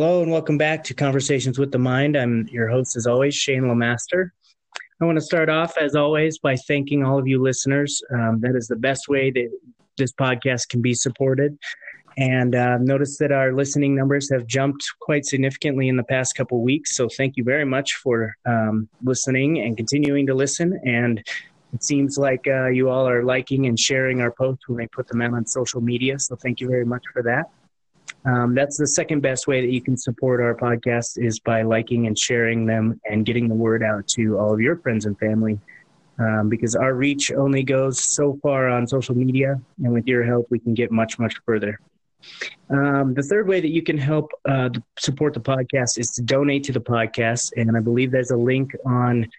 Hello and welcome back to Conversations with the Mind. I'm your host, as always, Shane Lamaster. I want to start off, as always, by thanking all of you listeners. Um, that is the best way that this podcast can be supported. And uh, notice that our listening numbers have jumped quite significantly in the past couple weeks. So thank you very much for um, listening and continuing to listen. And it seems like uh, you all are liking and sharing our posts when we put them out on social media. So thank you very much for that. Um, that's the second best way that you can support our podcast is by liking and sharing them and getting the word out to all of your friends and family. Um, because our reach only goes so far on social media, and with your help, we can get much, much further. Um, the third way that you can help uh, support the podcast is to donate to the podcast, and I believe there's a link on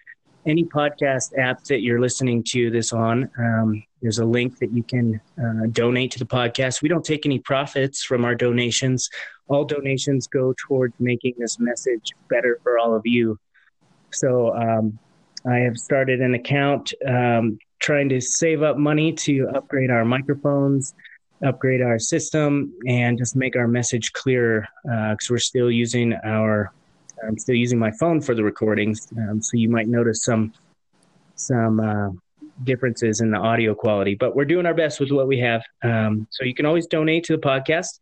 any podcast app that you're listening to this on. Um, there's a link that you can uh, donate to the podcast. We don't take any profits from our donations. All donations go towards making this message better for all of you. So um, I have started an account um, trying to save up money to upgrade our microphones, upgrade our system, and just make our message clearer because uh, we're still using our I'm still using my phone for the recordings, um, so you might notice some some uh, differences in the audio quality. But we're doing our best with what we have. Um, so you can always donate to the podcast.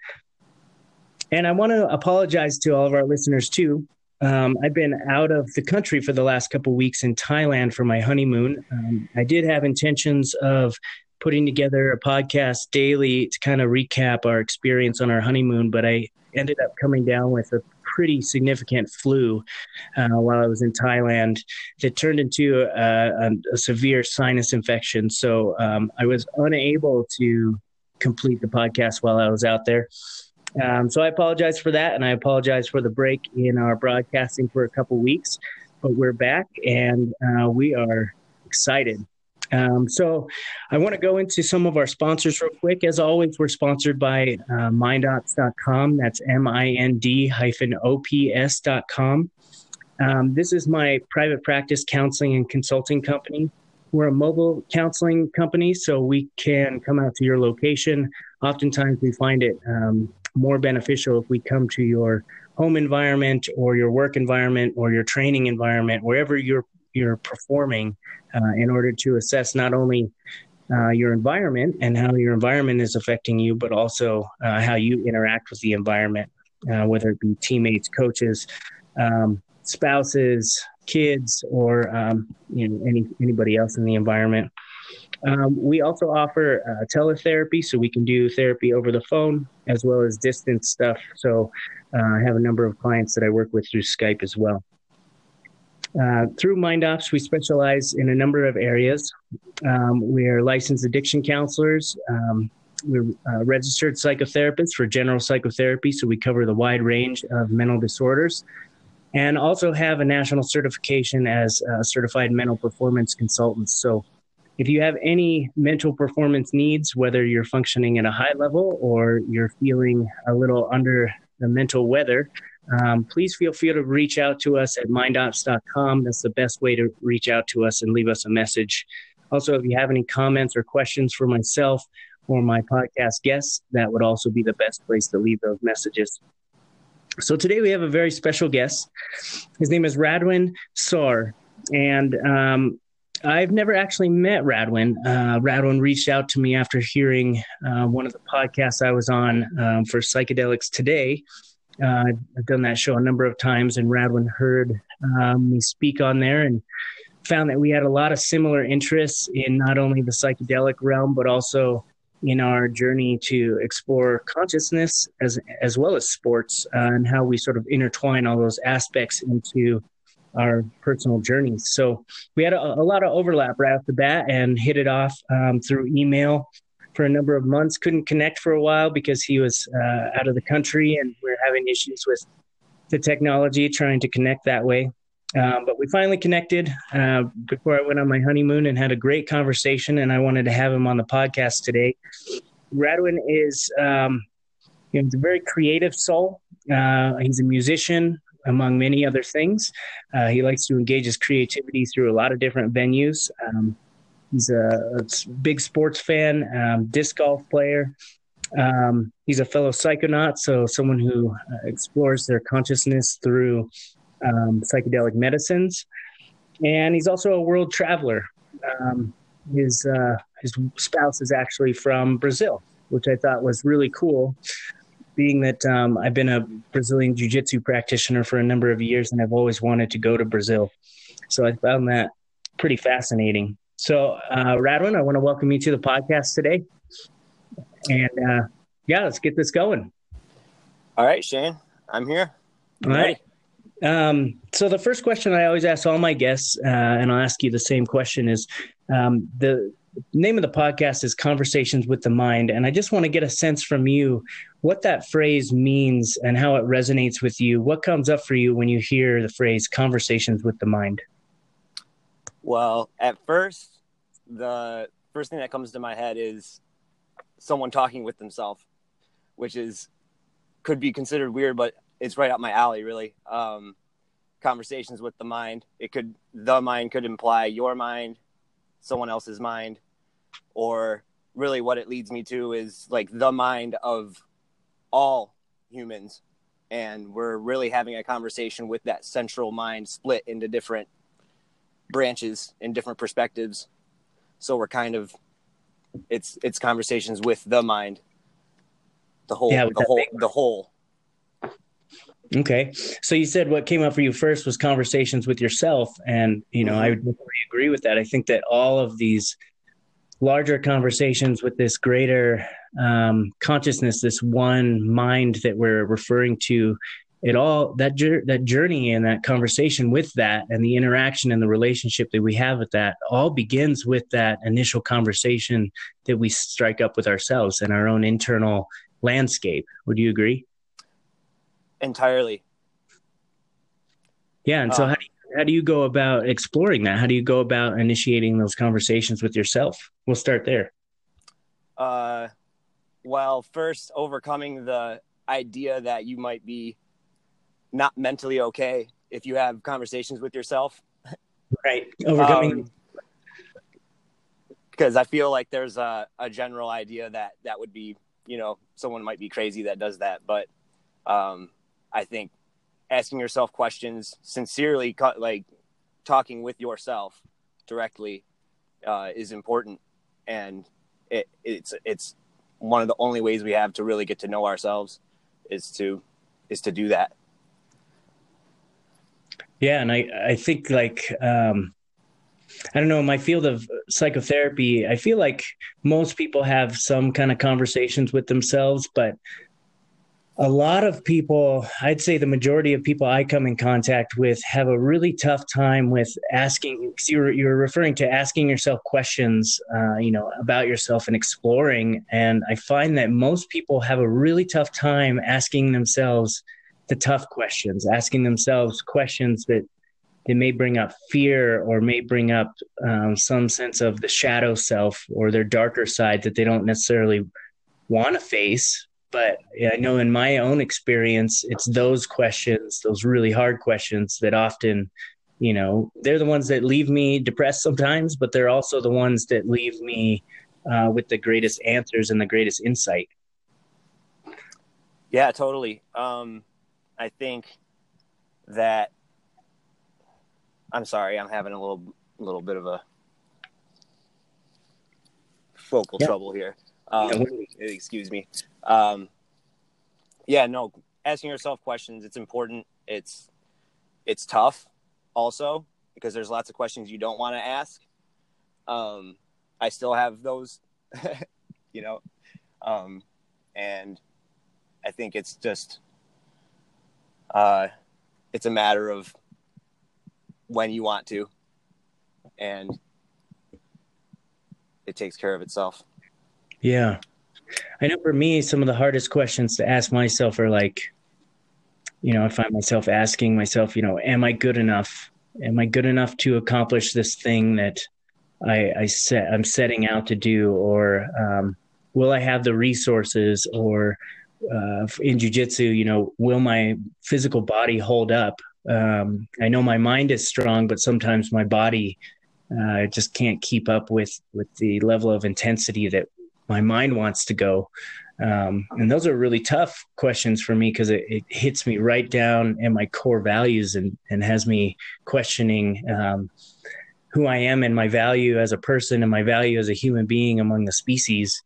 And I want to apologize to all of our listeners too. Um, I've been out of the country for the last couple weeks in Thailand for my honeymoon. Um, I did have intentions of putting together a podcast daily to kind of recap our experience on our honeymoon, but I ended up coming down with a pretty significant flu uh, while I was in Thailand that turned into a, a, a severe sinus infection. So um, I was unable to complete the podcast while I was out there. Um, so I apologize for that, and I apologize for the break in our broadcasting for a couple weeks. But we're back, and uh, we are excited um, so I want to go into some of our sponsors real quick. As always, we're sponsored by uh, mindops.com. That's M-I-N-D hyphen O-P-S dot com. Um, this is my private practice counseling and consulting company. We're a mobile counseling company, so we can come out to your location. Oftentimes, we find it um, more beneficial if we come to your home environment or your work environment or your training environment, wherever you're you're performing uh, in order to assess not only uh, your environment and how your environment is affecting you, but also uh, how you interact with the environment, uh, whether it be teammates, coaches, um, spouses, kids, or um, you know any anybody else in the environment. Um, we also offer uh, teletherapy, so we can do therapy over the phone as well as distance stuff. So uh, I have a number of clients that I work with through Skype as well. Uh, through MindOps, we specialize in a number of areas. Um, we are licensed addiction counselors. Um, we're uh, registered psychotherapists for general psychotherapy, so we cover the wide range of mental disorders, and also have a national certification as a certified mental performance consultants. So, if you have any mental performance needs, whether you're functioning at a high level or you're feeling a little under the mental weather, um, please feel free to reach out to us at mindops.com. That's the best way to reach out to us and leave us a message. Also, if you have any comments or questions for myself or my podcast guests, that would also be the best place to leave those messages. So today we have a very special guest. His name is Radwin Saur. And um, I've never actually met Radwin. Uh, Radwin reached out to me after hearing uh, one of the podcasts I was on um, for Psychedelics Today uh, I've done that show a number of times, and Radwin heard um, me speak on there and found that we had a lot of similar interests in not only the psychedelic realm, but also in our journey to explore consciousness as as well as sports uh, and how we sort of intertwine all those aspects into our personal journeys. So we had a, a lot of overlap right off the bat and hit it off um, through email for a number of months. Couldn't connect for a while because he was uh, out of the country and we are having issues with the technology trying to connect that way. Um, but we finally connected uh, before I went on my honeymoon and had a great conversation. And I wanted to have him on the podcast today. Radwin is um, you know, he's a very creative soul. Uh, he's a musician, among many other things. Uh, he likes to engage his creativity through a lot of different venues. Um, He's a, a big sports fan, um, disc golf player, Um, he's a fellow psychonaut, so someone who uh, explores their consciousness through um, psychedelic medicines. And he's also a world traveler. Um, his uh, his spouse is actually from Brazil, which I thought was really cool. Being that um, I've been a Brazilian Jiu Jitsu practitioner for a number of years, and I've always wanted to go to Brazil, so I found that pretty fascinating. So, uh, Radwin, I want to welcome you to the podcast today. And uh, yeah, let's get this going. All right, Shane, I'm here. I'm all right. Um, so the first question I always ask all my guests, uh, and I'll ask you the same question, is um, the name of the podcast is Conversations with the Mind, and I just want to get a sense from you what that phrase means and how it resonates with you. What comes up for you when you hear the phrase Conversations with the Mind? Well, at first, the first thing that comes to my head is someone talking with themselves, which is could be considered weird, but it's right up my alley, really. Um, conversations with the mind. It could the mind could imply your mind, someone else's mind, or really what it leads me to is like the mind of all humans and we're really having a conversation with that central mind split into different branches and different perspectives. So we're kind of it's it's conversations with the mind, the whole, yeah, the whole, the whole. Okay, so you said what came up for you first was conversations with yourself, and you know mm-hmm. I would agree with that. I think that all of these larger conversations with this greater um, consciousness, this one mind that we're referring to, it all that that journey and that conversation with that and the interaction and the relationship that we have with that all begins with that initial conversation that we strike up with ourselves and our own internal landscape. Would you agree? Entirely. Yeah and so um, how, do you, how do you go about exploring that? How do you go about initiating those conversations with yourself? We'll start there. Uh well first overcoming the idea that you might be not mentally okay if you have conversations with yourself. Right. Overcoming. Because um, I feel like there's a, a general idea that that would be, you know, someone might be crazy that does that. But um, I think asking yourself questions sincerely, like talking with yourself directly, uh, is important. And it, it's, it's one of the only ways we have to really get to know ourselves is to, is to do that. Yeah, and I I think like um, I don't know, my field of psychotherapy, I feel like most people have some kind of conversations with themselves, but a lot of people, I'd say the majority of people I come in contact with have a really tough time with asking. You're, you're referring to asking yourself questions, uh, you know, about yourself and exploring. And I find that most people have a really tough time asking themselves the tough questions, asking themselves questions that they may bring up fear or may bring up um, some sense of the shadow self or their darker side that they don't necessarily want to face. But I know in my own experience, it's those questions, those really hard questions that often, you know, they're the ones that leave me depressed sometimes, but they're also the ones that leave me uh, with the greatest answers and the greatest insight. Yeah, totally. Um, I think that I'm sorry, I'm having a little little bit of a focal yeah. trouble here. Um, excuse me. Um, yeah, no, asking yourself questions, it's important. It's it's tough also because there's lots of questions you don't want to ask. Um, I still have those, you know, um, and I think it's just uh, it's a matter of when you want to, and it takes care of itself. Yeah. I know for me, some of the hardest questions to ask myself are like, you know, I find myself asking myself, you know, am I good enough? Am I good enough to accomplish this thing that I, I set, I'm setting out to do? Or um, will I have the resources? Or uh, in jujitsu, you know, will my physical body hold up? Um, I know my mind is strong, but sometimes my body uh, just can't keep up with with the level of intensity that my mind wants to go. Um, and those are really tough questions for me because it, it, hits me right down in my core values and, and has me questioning um, who I am and my value as a person and my value as a human being among the species.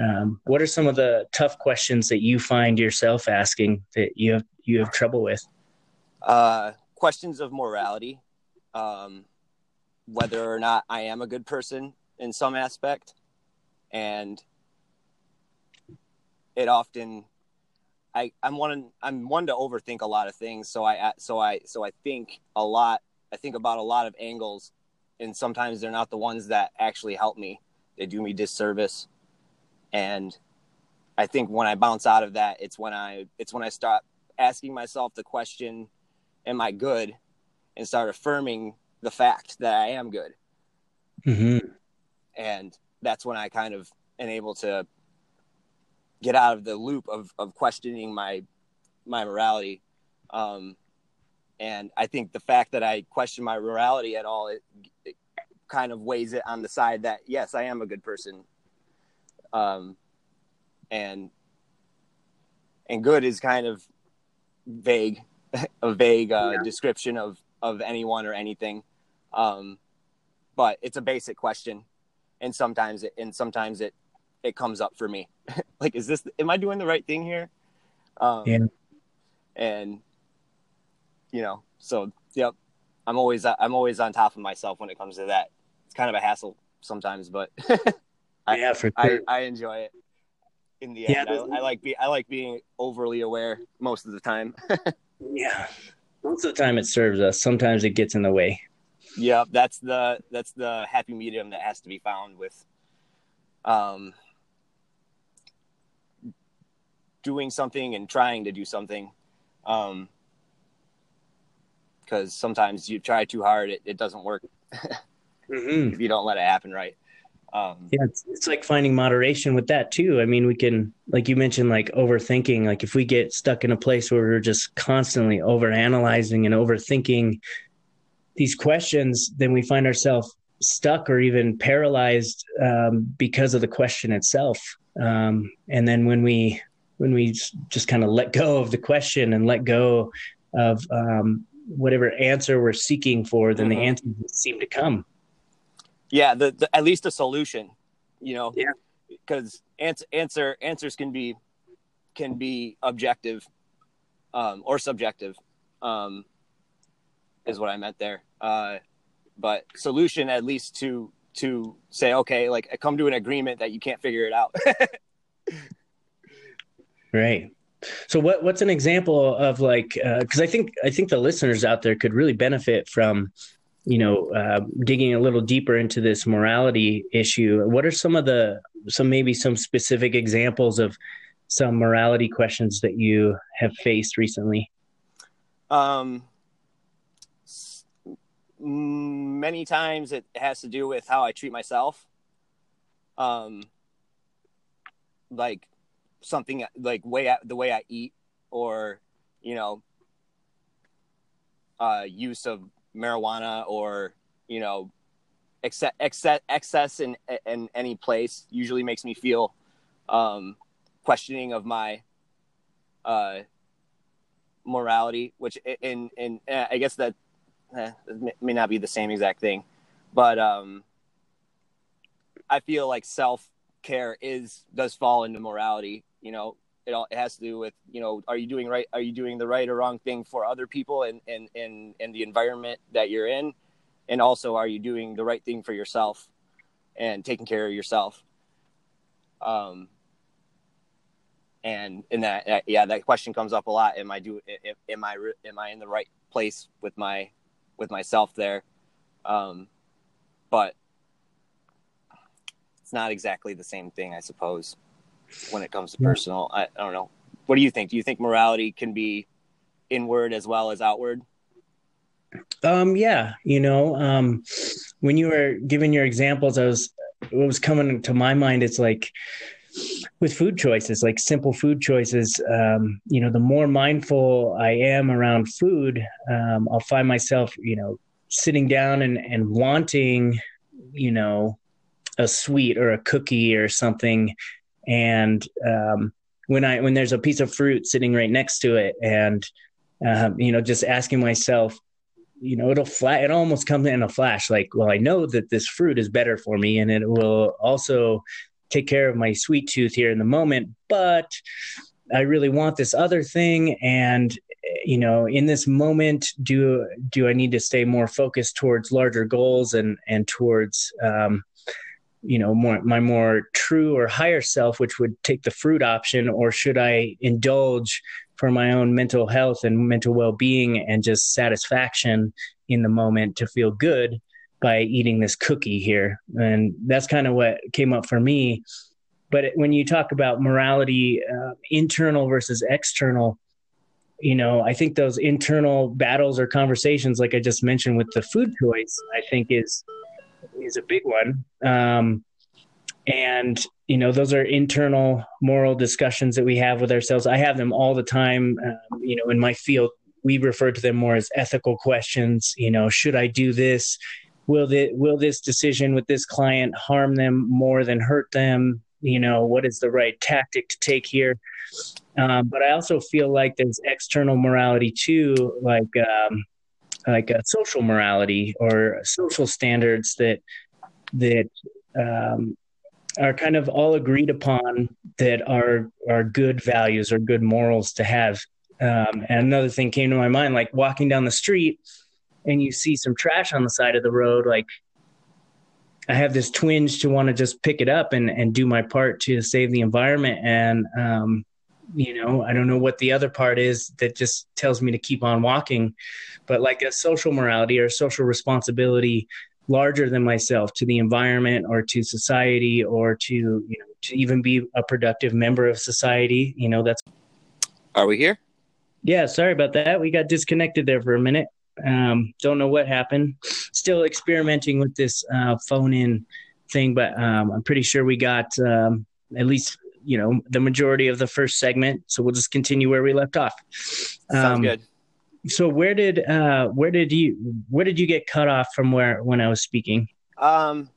Um, what are some of the tough questions that you find yourself asking that you have you have trouble with? Uh, questions of morality, um, whether or not I am a good person in some aspect, and it often I I'm one I'm one to overthink a lot of things. So I so I so I think a lot. I think about a lot of angles, and sometimes they're not the ones that actually help me. They do me disservice, and I think when I bounce out of that, it's when I it's when I start asking myself the question, "Am I good?" and start affirming the fact that I am good. Mm-hmm. And that's when I kind of am able to get out of the loop of, of questioning my my morality um, and i think the fact that i question my morality at all it, it, kind of weighs it on the side that yes i am a good person um, and and good is kind of vague a vague uh, yeah. description of of anyone or anything um, but it's a basic question and sometimes it and sometimes it it comes up for me. like, is this, am I doing the right thing here? Um, yeah. And, you know, so, yep. I'm always, I'm always on top of myself when it comes to that. It's kind of a hassle sometimes, but I, yeah, for sure. I, I enjoy it in the end. Yeah, I, I, like be, I like being overly aware most of the time. yeah. Most of the time it serves us. Sometimes it gets in the way. Yeah, that's the that's the happy medium that has to be found with um doing something and trying to do something. Um, because sometimes you try too hard, it, it doesn't work mm-hmm. if you don't let it happen right. Um, yeah, it's, it's like finding moderation with that too. I mean, we can, like you mentioned, like overthinking. Like if we get stuck in a place where we're just constantly over analyzing and overthinking these questions, then we find ourselves stuck or even paralyzed um, because of the question itself. Um, and then when we when we just kind of let go of the question and let go of um, whatever answer we're seeking for, then mm-hmm. the answers seem to come. Yeah, the, the, at least a solution, you know. Yeah. Because answer, answer answers can be can be objective um, or subjective, um, is what I meant there. Uh, but solution at least to to say okay, like come to an agreement that you can't figure it out. Right. So what what's an example of like because uh, I think I think the listeners out there could really benefit from you know uh, digging a little deeper into this morality issue. What are some of the some maybe some specific examples of some morality questions that you have faced recently? Um, many times it has to do with how I treat myself. Um, like something like way the way I eat or you know uh, use of marijuana or you know excess excess, excess in in any place usually makes me feel um, questioning of my uh, morality, which in in uh, I guess that eh, may not be the same exact thing, but um, I feel like self care is does fall into morality you know it all it has to do with you know are you doing right are you doing the right or wrong thing for other people and and and, and the environment that you're in? And also are you doing the right thing for yourself and taking care of yourself? Um and in that uh, yeah that question comes up a lot. Am i do am i am i in the right place with my with myself there? Um but it's not exactly the same thing i suppose when it comes to personal. I, I don't know. What do you think? Do you think morality can be inward as well as outward? Um, yeah, you know, um, when you were giving your examples, I was what was coming to my mind. It's like with food choices, like simple food choices. Um, you know, the more mindful I am around food, um, I'll find myself, you know, sitting down and and wanting, you know, a sweet or a cookie or something and um, when I when there's a piece of fruit sitting right next to it, and um, you know, just asking myself, you know, it'll flat. It almost comes in a flash. Like, well, I know that this fruit is better for me, and it will also take care of my sweet tooth here in the moment. But I really want this other thing, and you know, in this moment, do do I need to stay more focused towards larger goals and and towards um, you know more my more true or higher self which would take the fruit option or should i indulge for my own mental health and mental well-being and just satisfaction in the moment to feel good by eating this cookie here? And that's kind of what came up for me. But when you talk about morality uh, internal versus external you know i think those internal battles or conversations like i just mentioned with the food choice i think is is a big one. Um, and you know those are internal moral discussions that we have with ourselves. I have them all the time um, you know in my field. We refer to them more as ethical questions you know should i do this? Will this will this decision with this client harm them more than hurt them? You know what is the right tactic to take here? Um, but i also feel like there's external morality too like um, like a social morality or social standards that that um, are kind of all agreed upon that are are good values or good morals to have. Um, and another thing came to my mind, like walking down the street and you see some trash on the side of the road, like I have this twinge to want to just pick it up and, and do my part to save the environment. And um, you know i don't know what the other part is that just tells me to keep on walking but like a social morality or social responsibility larger than myself to the environment or to society or to you know to even be a productive member of society you know that's are we here? Yeah sorry about that. We got disconnected there for a minute. Um, don't know what happened. Still experimenting with this uh, phone in thing but um, i'm pretty sure we got um, at least you know the majority of the first segment. So we'll just continue where we left off. Sounds um, good. So where did uh, where did you where did you get cut off from where when I was speaking? Um,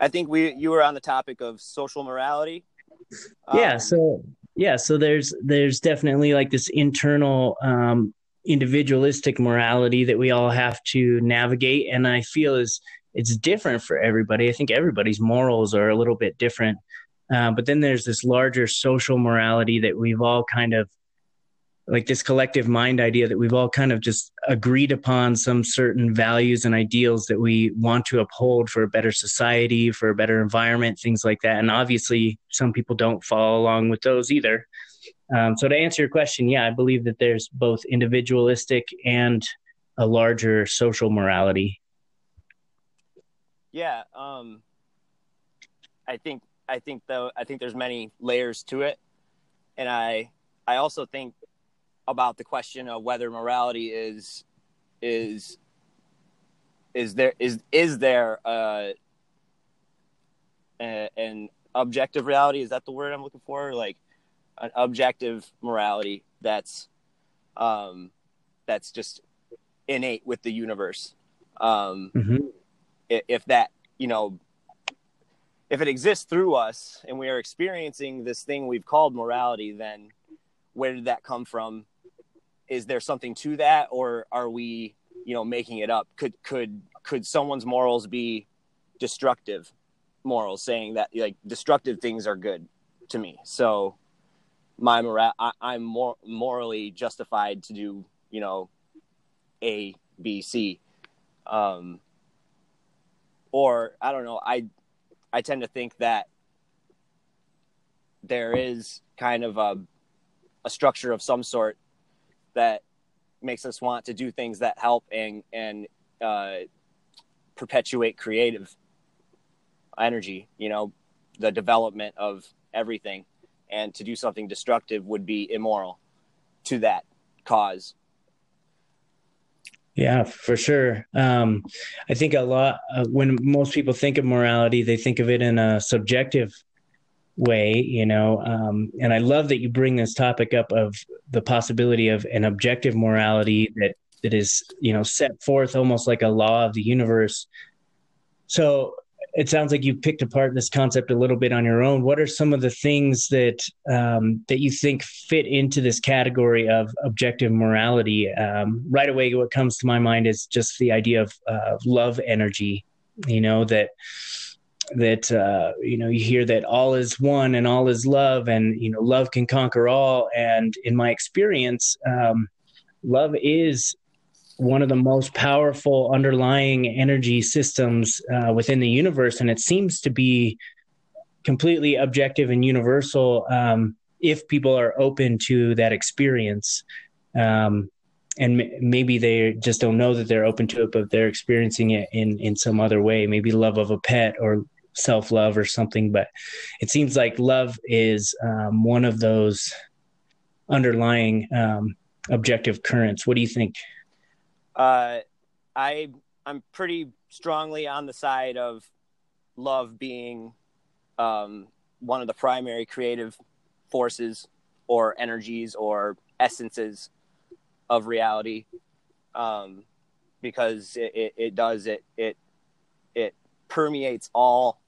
I think we you were on the topic of social morality. Yeah. Um, so yeah. So there's there's definitely like this internal um, individualistic morality that we all have to navigate, and I feel is it's different for everybody. I think everybody's morals are a little bit different. Uh, but then there's this larger social morality that we've all kind of like this collective mind idea that we've all kind of just agreed upon some certain values and ideals that we want to uphold for a better society, for a better environment, things like that. And obviously, some people don't follow along with those either. Um, so, to answer your question, yeah, I believe that there's both individualistic and a larger social morality. Yeah, um, I think I think though I think there's many layers to it, and I I also think about the question of whether morality is is is there is is there uh, a, an objective reality? Is that the word I'm looking for? Like an objective morality that's um, that's just innate with the universe. Um, mm-hmm. If that you know if it exists through us and we are experiencing this thing we've called morality, then where did that come from? Is there something to that, or are we, you know, making it up? Could could could someone's morals be destructive morals, saying that like destructive things are good to me? So my moral, I, I'm more morally justified to do, you know, A, B, C. Um, or I don't know. I I tend to think that there is kind of a, a structure of some sort that makes us want to do things that help and and uh, perpetuate creative energy. You know, the development of everything, and to do something destructive would be immoral to that cause. Yeah, for sure. Um, I think a lot uh, when most people think of morality, they think of it in a subjective way, you know. Um, and I love that you bring this topic up of the possibility of an objective morality that that is, you know, set forth almost like a law of the universe. So, it sounds like you picked apart this concept a little bit on your own. What are some of the things that um, that you think fit into this category of objective morality? Um, right away, what comes to my mind is just the idea of uh, love energy. You know that that uh, you know you hear that all is one and all is love, and you know love can conquer all. And in my experience, um, love is one of the most powerful underlying energy systems uh, within the universe, and it seems to be completely objective and universal um, if people are open to that experience. Um, and m- maybe they just don't know that they're open to it, but they're experiencing it in in some other way, maybe love of a pet or self love or something. But it seems like love is um, one of those underlying um, objective currents. What do you think? Uh, I I'm pretty strongly on the side of love being um, one of the primary creative forces or energies or essences of reality. Um, because it, it, it, does it it it permeates all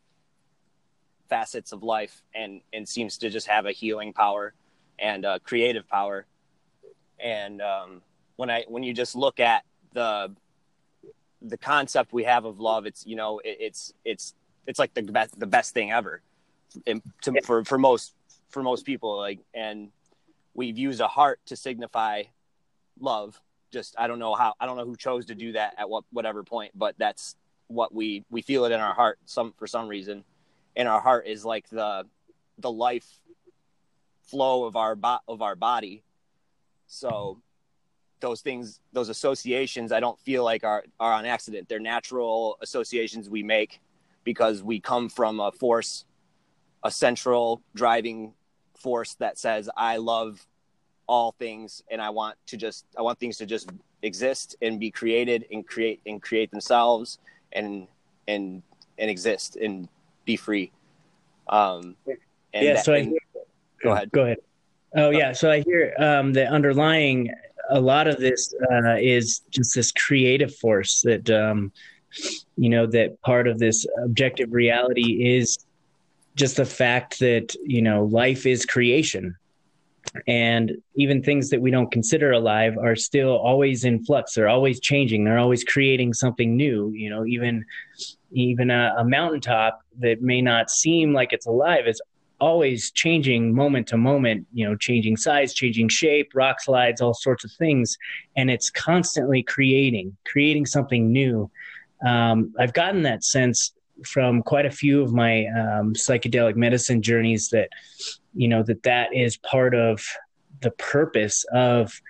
facets of life and and seems to just have a healing power and creative power. And um, when I when you just look at the the concept we have of love it's you know it, it's it's it's like the best the best thing ever. And to, for for most for most people like and we've used a heart to signify love. Just i don't know how i don't know who chose to do that at what whatever point but that's what we we feel it in our heart some for some reason. And our heart is like the the life flow of our bo- of our body. So those things those associations i don't feel like are are on accident. They're natural associations we make because we come from a force a central driving force that says i love all things and i want to just i want things to just exist and be created and create and create themselves and and and exist and be free. Um and yeah that, so I hear, go ahead. Go ahead. Oh yeah so i hear um the underlying a lot of this uh, is just this creative force that um, you know that part of this objective reality is just the fact that you know life is creation. And even things that we don't consider alive are still always in flux. They're always changing. They're always creating something new you know even even a, a mountaintop that may not seem like it's alive is always changing moment to moment, you know, changing size, changing shape, rock slides, all sorts of things. And it's constantly creating, creating something new. Um, I've gotten that sense from quite a few of my um, psychedelic medicine journeys that, you know, that that is part of the purpose of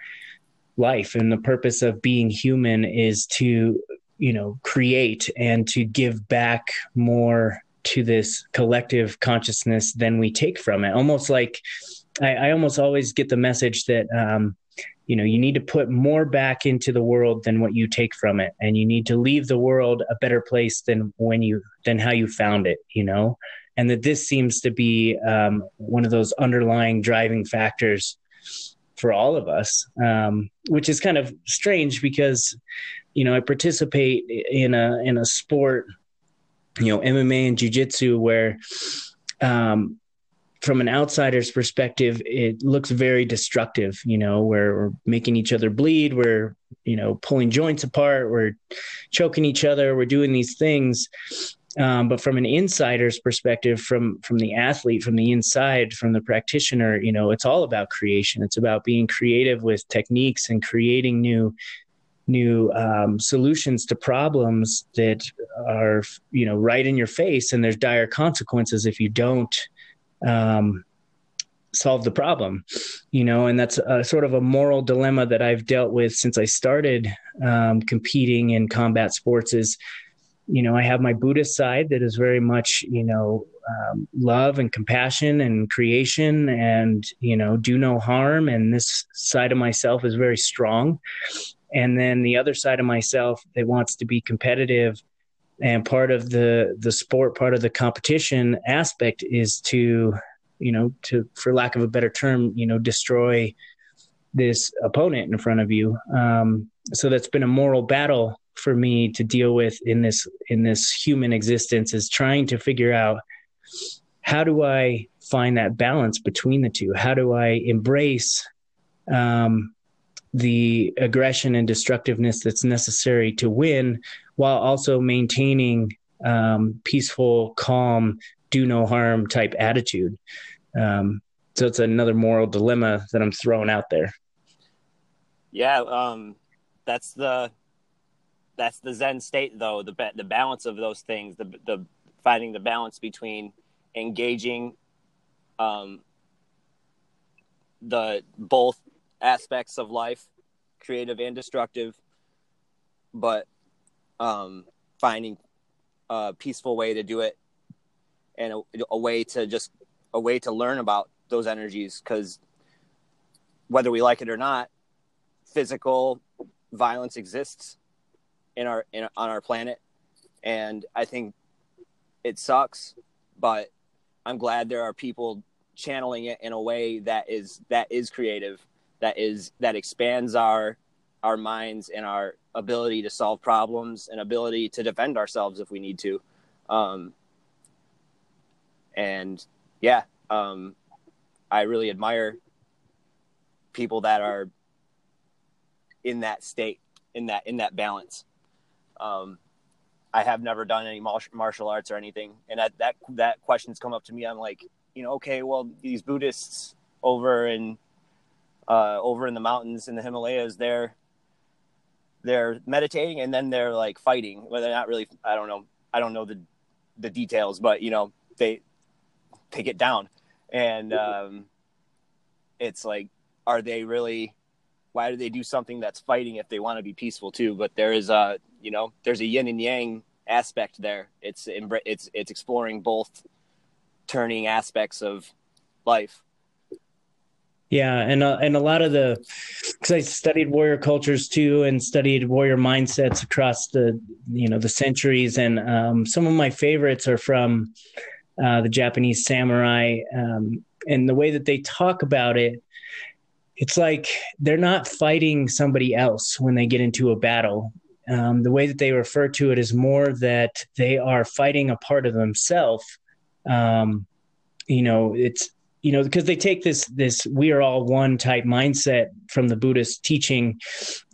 life and the purpose of being human is to, you know, create and to give back more to this collective consciousness than we take from it. Almost like I, I almost always get the message that um, you know you need to put more back into the world than what you take from it, and you need to leave the world a better place than when you than how you found it. You know, and that this seems to be um, one of those underlying driving factors for all of us, um, which is kind of strange because you know I participate in a in a sport you know MMA and jiu-jitsu where um, from an outsider's perspective it looks very destructive you know where we're making each other bleed we're you know pulling joints apart we're choking each other we're doing these things. Um, but from an insider's perspective from from the athlete from the inside from the practitioner you know it's all about creation. It's about being creative with techniques and creating new new um, solutions to problems that are you know right in your face and there's dire consequences if you don't um, solve the problem you know? And that's a, sort of a moral dilemma that i've dealt with since i started um, competing in combat sports is you know i have my buddhist side that is very much you know um, love and compassion and creation and you know do no harm. And this side of myself is very strong and then the other side of myself that wants to be competitive and part of the the sport part of the competition aspect is to you know to for lack of a better term you know destroy this opponent in front of you um, so that's been a moral battle for me to deal with in this in this human existence is trying to figure out how do I find that balance between the two? How do I embrace um, the aggression and destructiveness that's necessary to win while also maintaining um, peaceful, calm, do no harm type attitude? Um, so it's another moral dilemma that I'm throwing out there. Yeah, um, that's the that's the Zen state, though the the balance of those things, the the finding the balance between engaging um, the both aspects of life, creative and destructive, but um, finding a peaceful way to do it and a, a way to just a way to learn about those energies because whether we like it or not, physical violence exists in our in, on our planet, and I think it sucks, but I'm glad there are people channeling it in a way that is that is creative, that is that expands our our minds and our ability to solve problems and ability to defend ourselves if we need to. Um, and yeah, um, I really admire people that are in that state, in that in that balance. Um, I have never done any martial arts or anything, and that that that question's come up to me. I'm like, you know, okay, well, these Buddhists over in uh, over in the mountains in the Himalayas, they're they're meditating and then they're like fighting. Well, they're not really. I don't know. I don't know the the details, but you know, they they get down and um, it's like are they really why do they do something that's fighting if they want to be peaceful too but there is a you know there's a yin and yang aspect there it's it's it's exploring both turning aspects of life yeah and uh, and a lot of the because i studied warrior cultures too and studied warrior mindsets across the you know the centuries and um, some of my favorites are from uh, the Japanese samurai, um, and the way that they talk about it, it's like they're not fighting somebody else when they get into a battle. Um, the way that they refer to it is more that they are fighting a part of themselves. Um, you know, it's you know because they take this this we are all one type mindset from the buddhist teaching.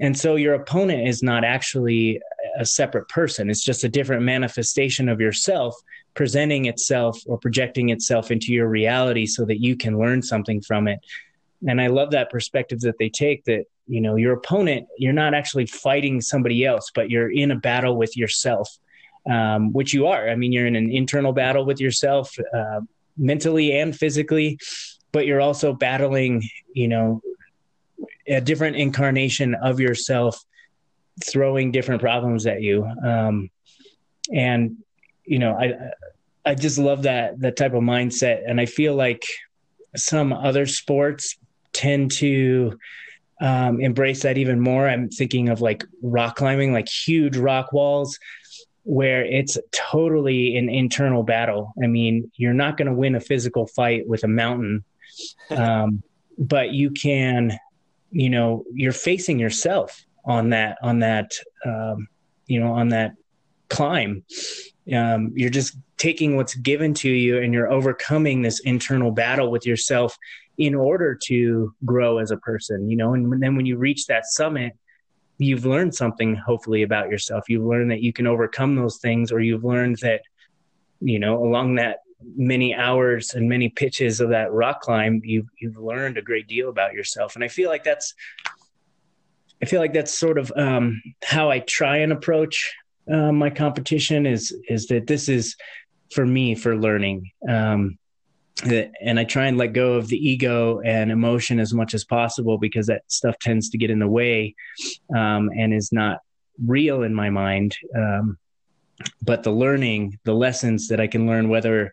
And so your opponent is not actually a separate person. It's just a different manifestation of yourself presenting itself or projecting itself into your reality so that you can learn something from it. And i love that perspective that they take that you know your opponent you're not actually fighting somebody else but you're in a battle with yourself um, which you are. I mean you're in an internal battle with yourself uh, mentally and physically but you're also battling you know a different incarnation of yourself throwing different problems at you. Um, and you know, I I just love that that type of mindset, and I feel like some other sports tend to um, embrace that even more. I'm thinking of like rock climbing, like huge rock walls, where it's totally an internal battle. I mean, you're not going to win a physical fight with a mountain, um, but you can, you know, you're facing yourself on that on that um, you know on that climb um, you're just taking what's given to you and you're overcoming this internal battle with yourself in order to grow as a person you know and then when you reach that summit you've learned something hopefully about yourself. You've learned that you can overcome those things or you've learned that you know along that many hours and many pitches of that rock climb you've you've learned a great deal about yourself. And i feel like that's i feel like that's sort of um, how i try and approach uh, my competition is is that this is for me for learning. Um, and i try and let go of the ego and emotion as much as possible because that stuff tends to get in the way um, and is not real in my mind. Um, but the learning the lessons that i can learn whether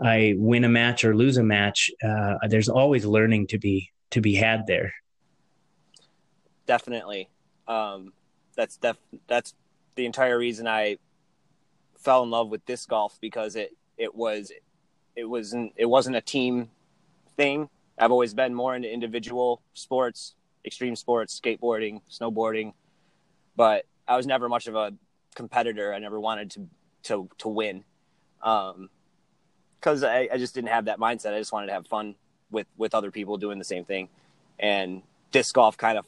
i win a match or lose a match uh, there's always learning to be to be had there. Definitely. Um, that's def- that's the entire reason I fell in love with disc golf because it it was it wasn't it wasn't a team thing. I've always been more into individual sports, extreme sports, skateboarding, snowboarding, but I was never much of a competitor. I never wanted to to to win, because um, I, I just didn't have that mindset. I just wanted to have fun with with other people doing the same thing, and disc golf kind of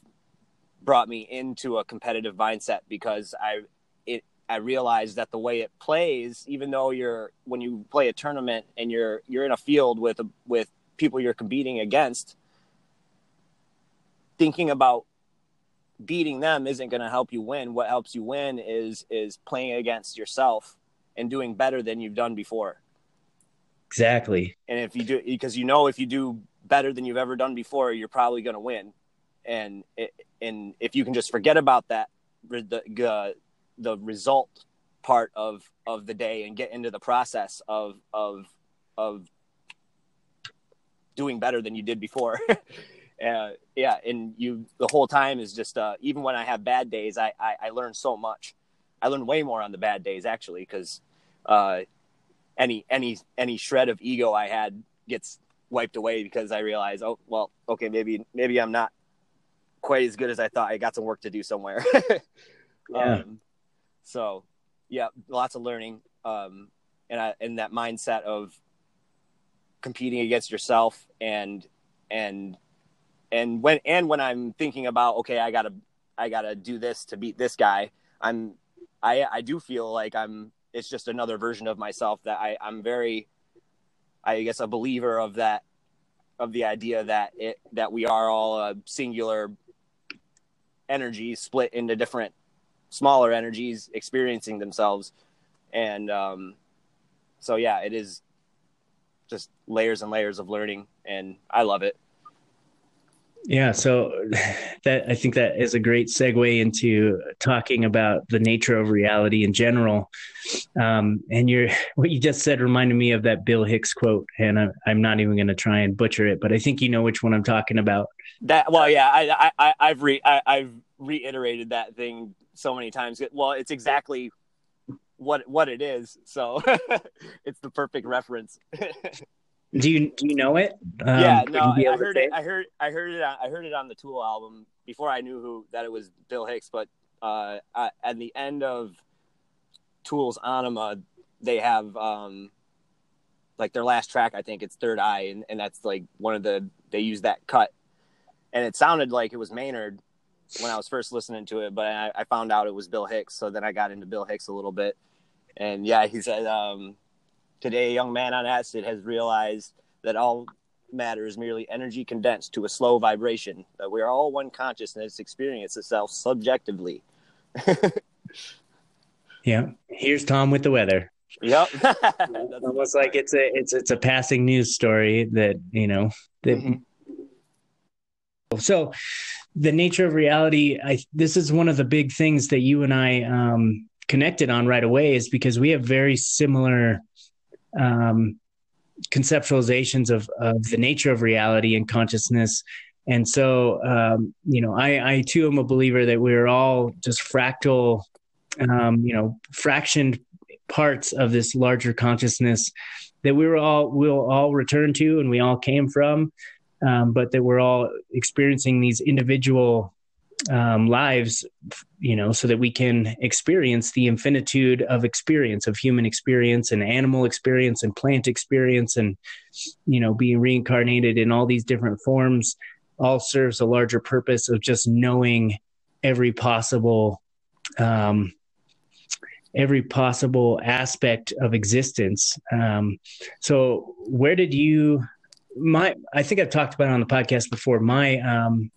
brought me into a competitive mindset because I I realized that the way it plays, even though you're when you play a tournament and you're you're in a field with with people you're competing against, thinking about beating them isn't going to help you win. What helps you win is is playing against yourself and doing better than you've done before. Exactly. And if you do, because you know if you do better than you've ever done before, you're probably going to win. And it, and if you can just forget about that, the uh, the result part of of the day and get into the process of of of doing better than you did before. uh, yeah, and you the whole time is just uh, even when I have bad days, I, I I learn so much. I learn way more on the bad days actually because uh, any any any shred of ego I had gets wiped away because I realize oh well okay maybe maybe I'm not quite as good as I thought. I got some work to do somewhere. yeah. Um, so yeah, lots of learning um, and I, and that mindset of competing against yourself and and and when and when I'm thinking about okay, I gotta I gotta do this to beat this guy. I'm I I do feel like I'm. It's just another version of myself that I I'm very, I guess, a believer of that, of the idea that it that we are all a singular energy split into different smaller energies experiencing themselves and um, so yeah it is just layers and layers of learning and i love it yeah, so that I think that is a great segue into talking about the nature of reality in general. Um, and you're what you just said reminded me of that Bill Hicks quote, and I, I'm not even going to try and butcher it, but I think you know which one I'm talking about. That well, yeah, I, I I've re I, I've reiterated that thing so many times. Well, it's exactly what what it is, so it's the perfect reference. Do you do you know it? Um, yeah, no, I heard it. I heard I heard it. On, I heard it on the Tool album before I knew who that it was Bill Hicks. But uh, at the end of Tool's Ænima, they have um, like their last track. I think it's Third Eye, and, and that's like one of the they use that cut, and it sounded like it was Maynard when I was first listening to it, but I, I found out it was Bill Hicks. So then I got into Bill Hicks a little bit, and yeah, he said. Um, Today, a young man on acid has realized that all matter is merely energy condensed to a slow vibration, that we are all one consciousness experience itself subjectively. yeah. Here's Tom with the weather. Yep. almost like it's a it's it's a passing news story that, you know, that mm-hmm. So the nature of reality, I this is one of the big things that you and I um connected on right away is because we have very similar um, conceptualizations of, of the nature of reality and consciousness. And so, um, you know, I, I too am a believer that we're all just fractal, um, you know, fractioned parts of this larger consciousness that we were all we'll all return to and we all came from, um, but that we're all experiencing these individual um, lives, you know, so that we can experience the infinitude of experience of human experience and animal experience and plant experience and, you know, being reincarnated in all these different forms all serves a larger purpose of just knowing every possible, um, every possible aspect of existence. Um, so where did you, my, I think I've talked about it on the podcast before. My, um,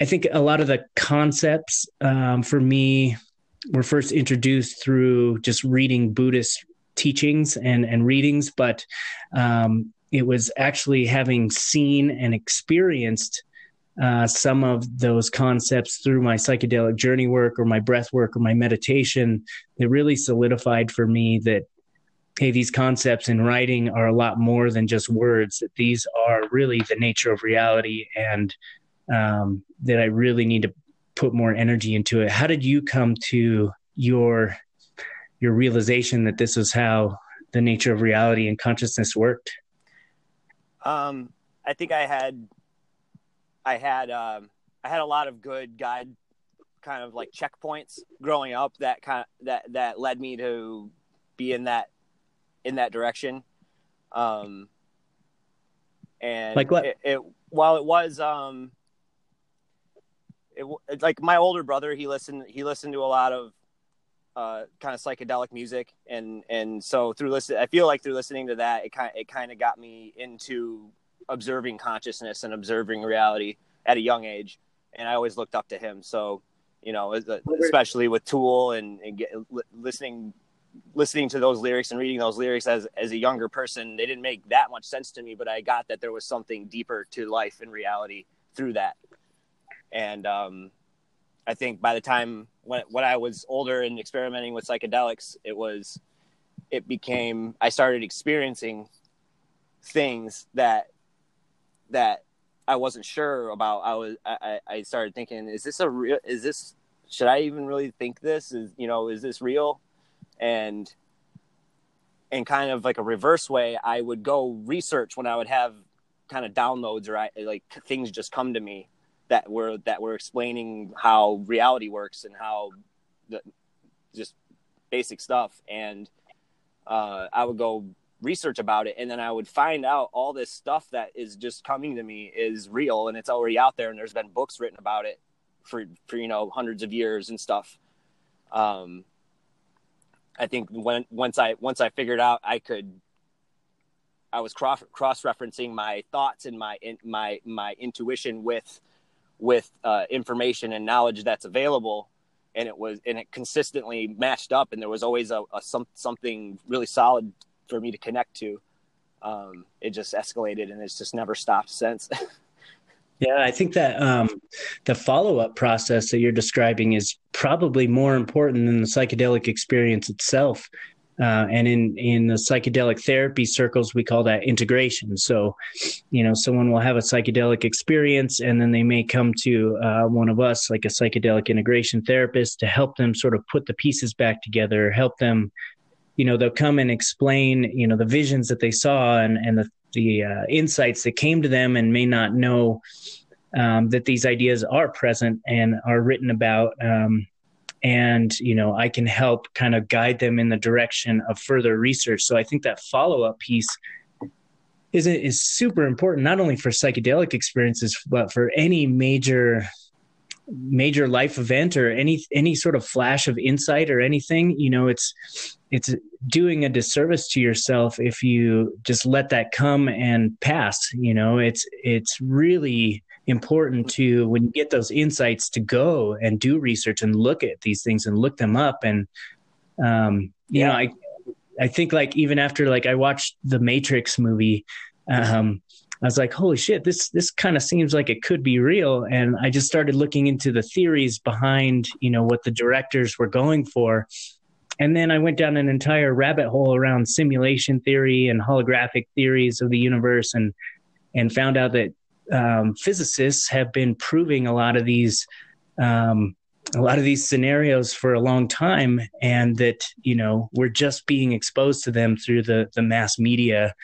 I think a lot of the concepts um, for me were first introduced through just reading Buddhist teachings and, and readings, but um, it was actually having seen and experienced uh, some of those concepts through my psychedelic journey work or my breath work or my meditation that really solidified for me that hey these concepts in writing are a lot more than just words that these are really the nature of reality and um, that I really need to put more energy into it. How did you come to your your realization that this is how the nature of reality and consciousness worked? Um, I think I had I had um, I had a lot of good guide kind of like checkpoints growing up that kind of, that that led me to be in that in that direction. Um, and like what? It, it while it was um, it, it like my older brother, he listened he listened to a lot of uh, kind of psychedelic music, and and so through listen, I feel like through listening to that, it kind it kind of got me into observing consciousness and observing reality at a young age, and I always looked up to him. So, you know, especially with Tool and, and get, listening listening to those lyrics and reading those lyrics as as a younger person, they didn't make that much sense to me, but I got that there was something deeper to life and reality through that. And um, I think by the time when when I was older and experimenting with psychedelics, it was it became I started experiencing things that that I wasn't sure about. I was I, I started thinking, is this a real? Is this should I even really think this? Is you know is this real? And in kind of like a reverse way, I would go research when I would have kind of downloads or I, like things just come to me that were that were explaining how reality works and how the just basic stuff. And uh, I would go research about it and then I would find out all this stuff that is just coming to me is real and it's already out there and there's been books written about it for for you know hundreds of years and stuff. Um I think when once I once I figured out I could I was cross cross referencing my thoughts and my in, my my intuition with with uh, information and knowledge that's available. And it was and it consistently matched up and there was always a, a some, something really solid for me to connect to. Um, it just escalated and it's just never stopped since yeah i think that um, the follow-up process that you're describing is probably more important than the psychedelic experience itself uh, and in in the psychedelic therapy circles, we call that integration. So, you know, someone will have a psychedelic experience, and then they may come to uh, one of us, like a psychedelic integration therapist, to help them sort of put the pieces back together, help them. You know, they'll come and explain, you know, the visions that they saw and and the the uh, insights that came to them, and may not know um, that these ideas are present and are written about. Um, and you know i can help kind of guide them in the direction of further research so i think that follow-up piece is is super important not only for psychedelic experiences but for any major major life event or any any sort of flash of insight or anything you know it's it's doing a disservice to yourself if you just let that come and pass you know it's it's really important to when you get those insights to go and do research and look at these things and look them up and um you yeah. know i i think like even after like i watched the matrix movie um i was like holy shit this this kind of seems like it could be real. And i just started looking into the theories behind you know what the directors were going for. And then i went down an entire rabbit hole around simulation theory and holographic theories of the universe and and found out that um, physicists have been proving a lot of these um, a lot of these scenarios for a long time, and that you know we're just being exposed to them through the the mass media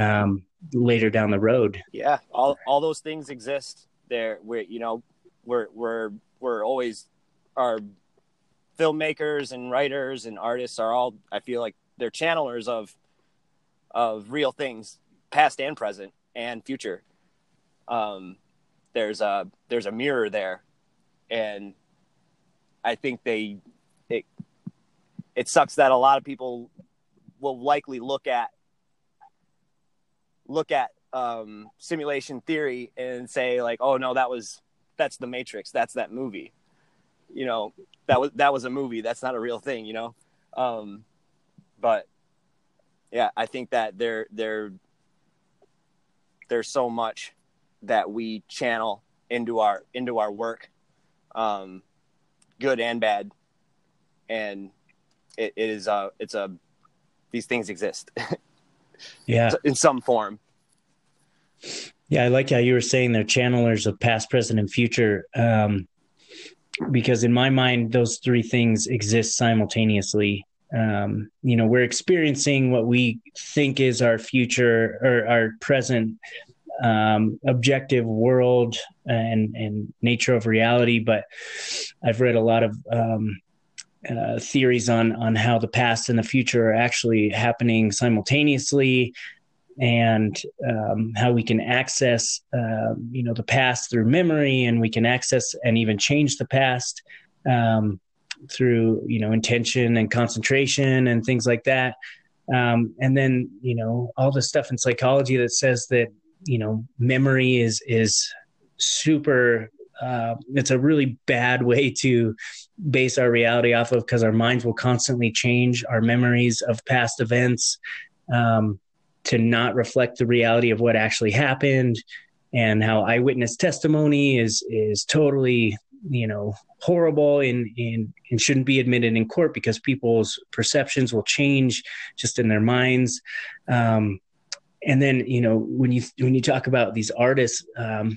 um, later down the road. Yeah, all all those things exist there. We're you know we're we're we're always our filmmakers and writers and artists are all I feel like they're channelers of of real things, past and present and future um, there's a there's a mirror there, and I think they it it sucks that a lot of people will likely look at look at um, simulation theory and say like, oh no, that was that's the Matrix, that's that movie. You know, that was that was a movie. That's not a real thing. You know, um, but yeah, I think that there there there's so much that we channel into our into our work, um, good and bad, and it, it is a it's a these things exist. yeah, in some form. Yeah, I like how you were saying they're channelers of past, present, and future. Um, because in my mind, those three things exist simultaneously. Um, you know, we're experiencing what we think is our future or our present um, objective world and and nature of reality, but I've read a lot of um, uh, theories on on how the past and the future are actually happening simultaneously, and um, how we can access uh, you know the past through memory, and we can access and even change the past um, through you know intention and concentration and things like that. Um, and then you know all the stuff in psychology that says that you know memory is is super uh, it's a really bad way to base our reality off of because our minds will constantly change our memories of past events um, to not reflect the reality of what actually happened and how eyewitness testimony is is totally you know horrible and, and and shouldn't be admitted in court because people's perceptions will change just in their minds. Um, and then you know when you when you talk about these artists um,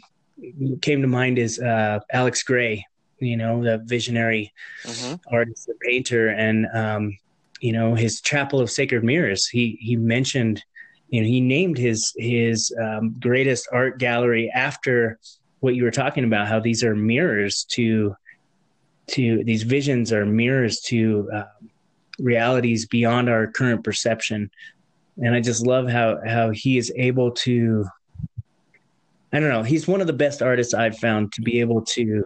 came to mind is uh, alex grey you know the visionary mm-hmm. artist the painter and um, you know his chapel of sacred mirrors he he mentioned you know he named his his um, greatest art gallery after what you were talking about how these are mirrors to to these visions are mirrors to uh, realities beyond our current perception and i just love how how he is able to i don't know he's one of the best artists i've found to be able to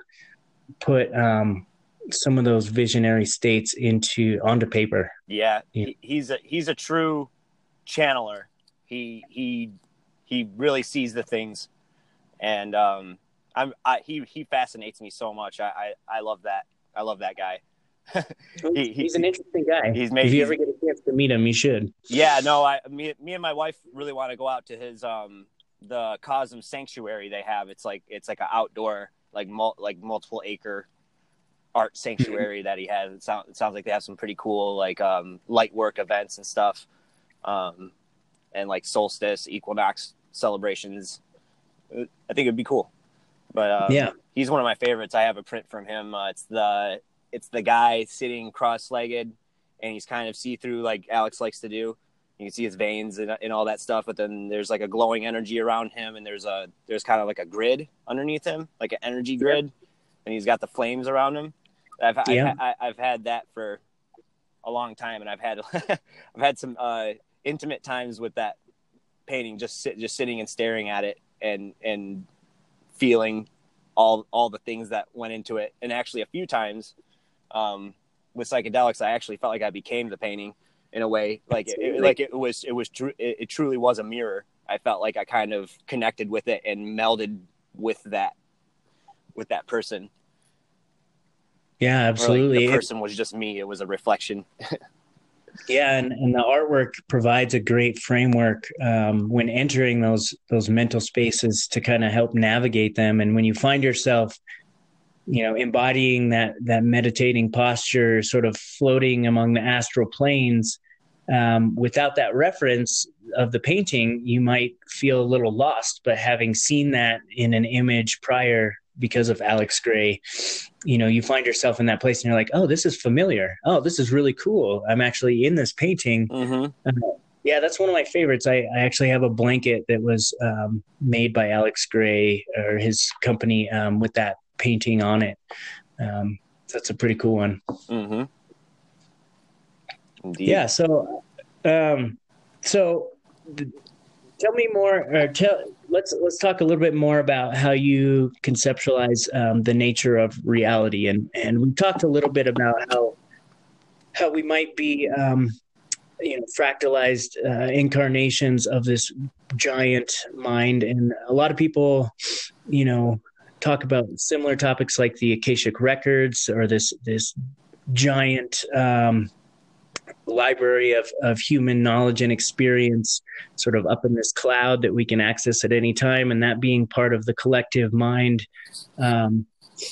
put um some of those visionary states into onto paper yeah, yeah. he's a he's a true channeler he he he really sees the things and um I'm I, he he fascinates me so much. I, I I love that. I love that guy. he, he's an interesting guy. He's made. If you ever get a chance to meet him, you should. Yeah, no, I me me and my wife really want to go out to his um the Cosm Sanctuary they have. It's like it's like an outdoor like mul- like multiple acre art sanctuary that he has. It, sound, it sounds like they have some pretty cool like um light work events and stuff, um, and like solstice equinox celebrations. I think it'd be cool. But um, yeah, he's one of my favorites. I have a print from him. Uh, it's the it's the guy sitting cross-legged, and he's kind of see-through like Alex likes to do. You can see his veins and, and all that stuff, but then there's like a glowing energy around him, and there's a there's kind of like a grid underneath him, like an energy grid, and he's got the flames around him. I've yeah. I've, I've had that for a long time, and I've had I've had some uh, intimate times with that painting, just sit, just sitting and staring at it, and and feeling all all the things that went into it. And actually, a few times um, with psychedelics, I actually felt like I became the painting in a way. Like it, like it was it was tr- it, it truly was a mirror. I felt like I kind of connected with it and melded with that with that person. Yeah, absolutely. Like the person was just me. It was a reflection. yeah and, and the artwork provides a great framework um, when entering those those mental spaces to kind of help navigate them and when you find yourself you know embodying that that meditating posture sort of floating among the astral planes um, without that reference of the painting you might feel a little lost but having seen that in an image prior because of Alex Grey, you know, you find yourself in that place and you're like, oh, this is familiar. Oh, this is really cool. I'm actually in this painting. Mm-hmm. Uh, yeah, that's one of my favorites. I, I actually have a blanket that was um, made by Alex Grey or his company um, with that painting on it. Um, that's a pretty cool one. Mm-hmm. Yeah. So, um, so tell me more. Or tell let's let's talk a little bit more about how you conceptualize um, the nature of reality, and and we talked a little bit about how how we might be um, you know fractalized uh, incarnations of this giant mind, and a lot of people, you know, talk about similar topics like the Akashic records or this this giant um, library of, of human knowledge and experience sort of up in this cloud that we can access at any time and that being part of the collective mind. Um,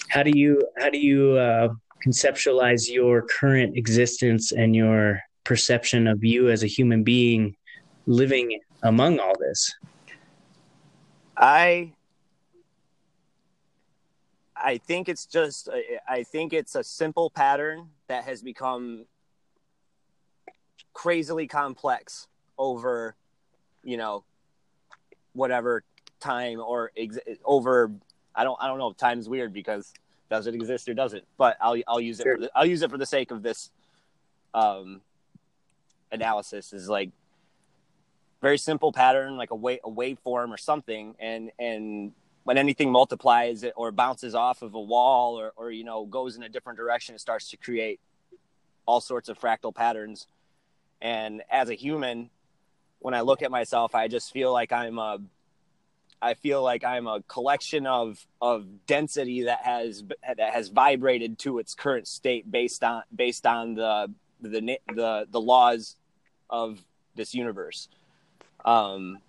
how do you how do you uh, conceptualize your current existence and your perception of you as a human being living among all this? I i think it's just i think it's a simple pattern that has become crazily complex over, you know, whatever time or ex- over. I don't I don't know. if Time's weird because does it exist or doesn't? But I'll I'll use it. Sure. For the, I'll use it for the sake of this um, analysis. Is like very simple pattern, like a wave a waveform or something, and and when anything multiplies it or bounces off of a wall or or you know goes in a different direction, it starts to create all sorts of fractal patterns. And as a human, when I look at myself, I just feel like I'm a I feel like I'm a collection of of density that has that has vibrated to its current state based on based on the the the the laws of this universe. Um,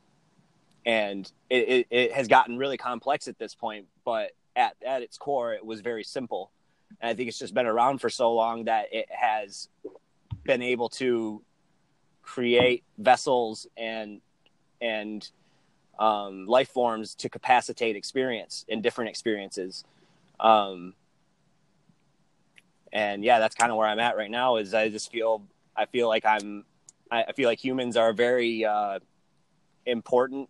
and it, it, it has gotten really complex at this point, but at at its core, it was very simple. And I think it's just been around for so long that it has been able to create vessels and and um, life forms to capacitate experience in different experiences. Um, and yeah, that's kind of where I'm at right now. Is I just feel I feel like I'm I, feel like humans are a very uh, important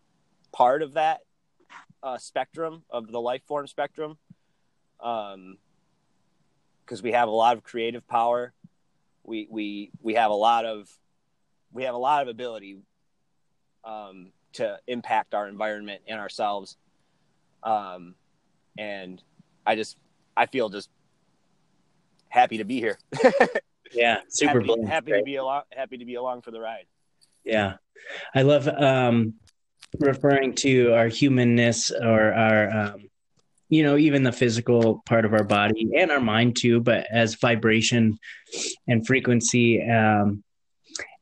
part of that uh, spectrum of the life form spectrum. Um, because we have a lot of creative power, we we we have a lot of we have a lot of ability um, to impact our environment and ourselves. Um, and I just, I feel just happy to be here. yeah, super happy, blessed, happy right? to be along, happy to be along for the ride. Yeah, I love um, referring to our humanness or our, um, you know, even the physical part of our body and our mind too, but as vibration and frequency. Um,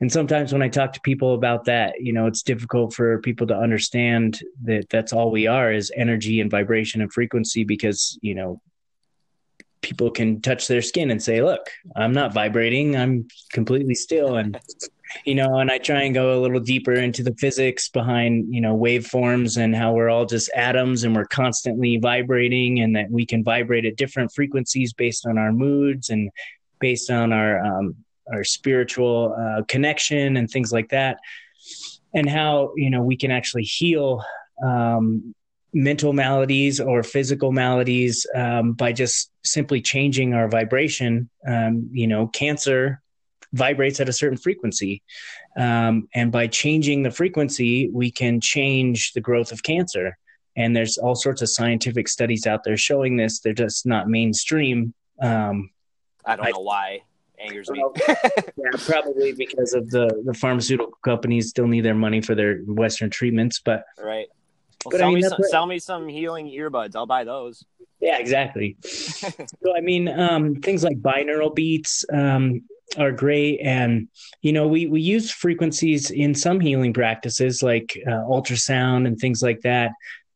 and sometimes when I talk to people about that, you know, it's difficult for people to understand that that's all we are is energy and vibration and frequency because, you know, people can touch their skin and say, look, I'm not vibrating. I'm completely still. And, you know, and I try and go a little deeper into the physics behind, you know, waveforms and how we're all just atoms and we're constantly vibrating and that we can vibrate at different frequencies based on our moods and based on our, um, our spiritual uh, connection and things like that. And how you know we can actually heal um, mental maladies or physical maladies um, by just simply changing our vibration. Um, you know cancer vibrates at a certain frequency. Um, and by changing the frequency we can change the growth of cancer. And there's all sorts of scientific studies out there showing this. They're just not mainstream. Um, I don't I- know why angers me. yeah, probably because of the the pharmaceutical companies still need their money for their Western treatments. But right. Well, But I sell mean, me some, sell me some healing earbuds. I'll buy those. yeah, exactly. so I mean, um, things like binaural beats um, are great, and you know, we we use frequencies in some healing practices like uh, ultrasound and things like that.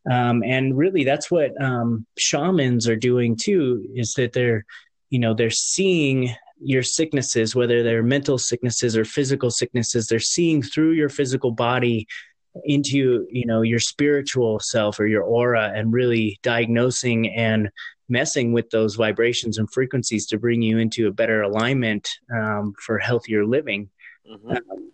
Um, and really, that's what um, shamans are doing too. Is that they're, you know, they're seeing your sicknesses, whether they're mental sicknesses or physical sicknesses. They're seeing through your physical body into you know your spiritual self or your aura and really diagnosing and messing with those vibrations and frequencies to bring you into a better alignment um, for healthier living Mhm. um,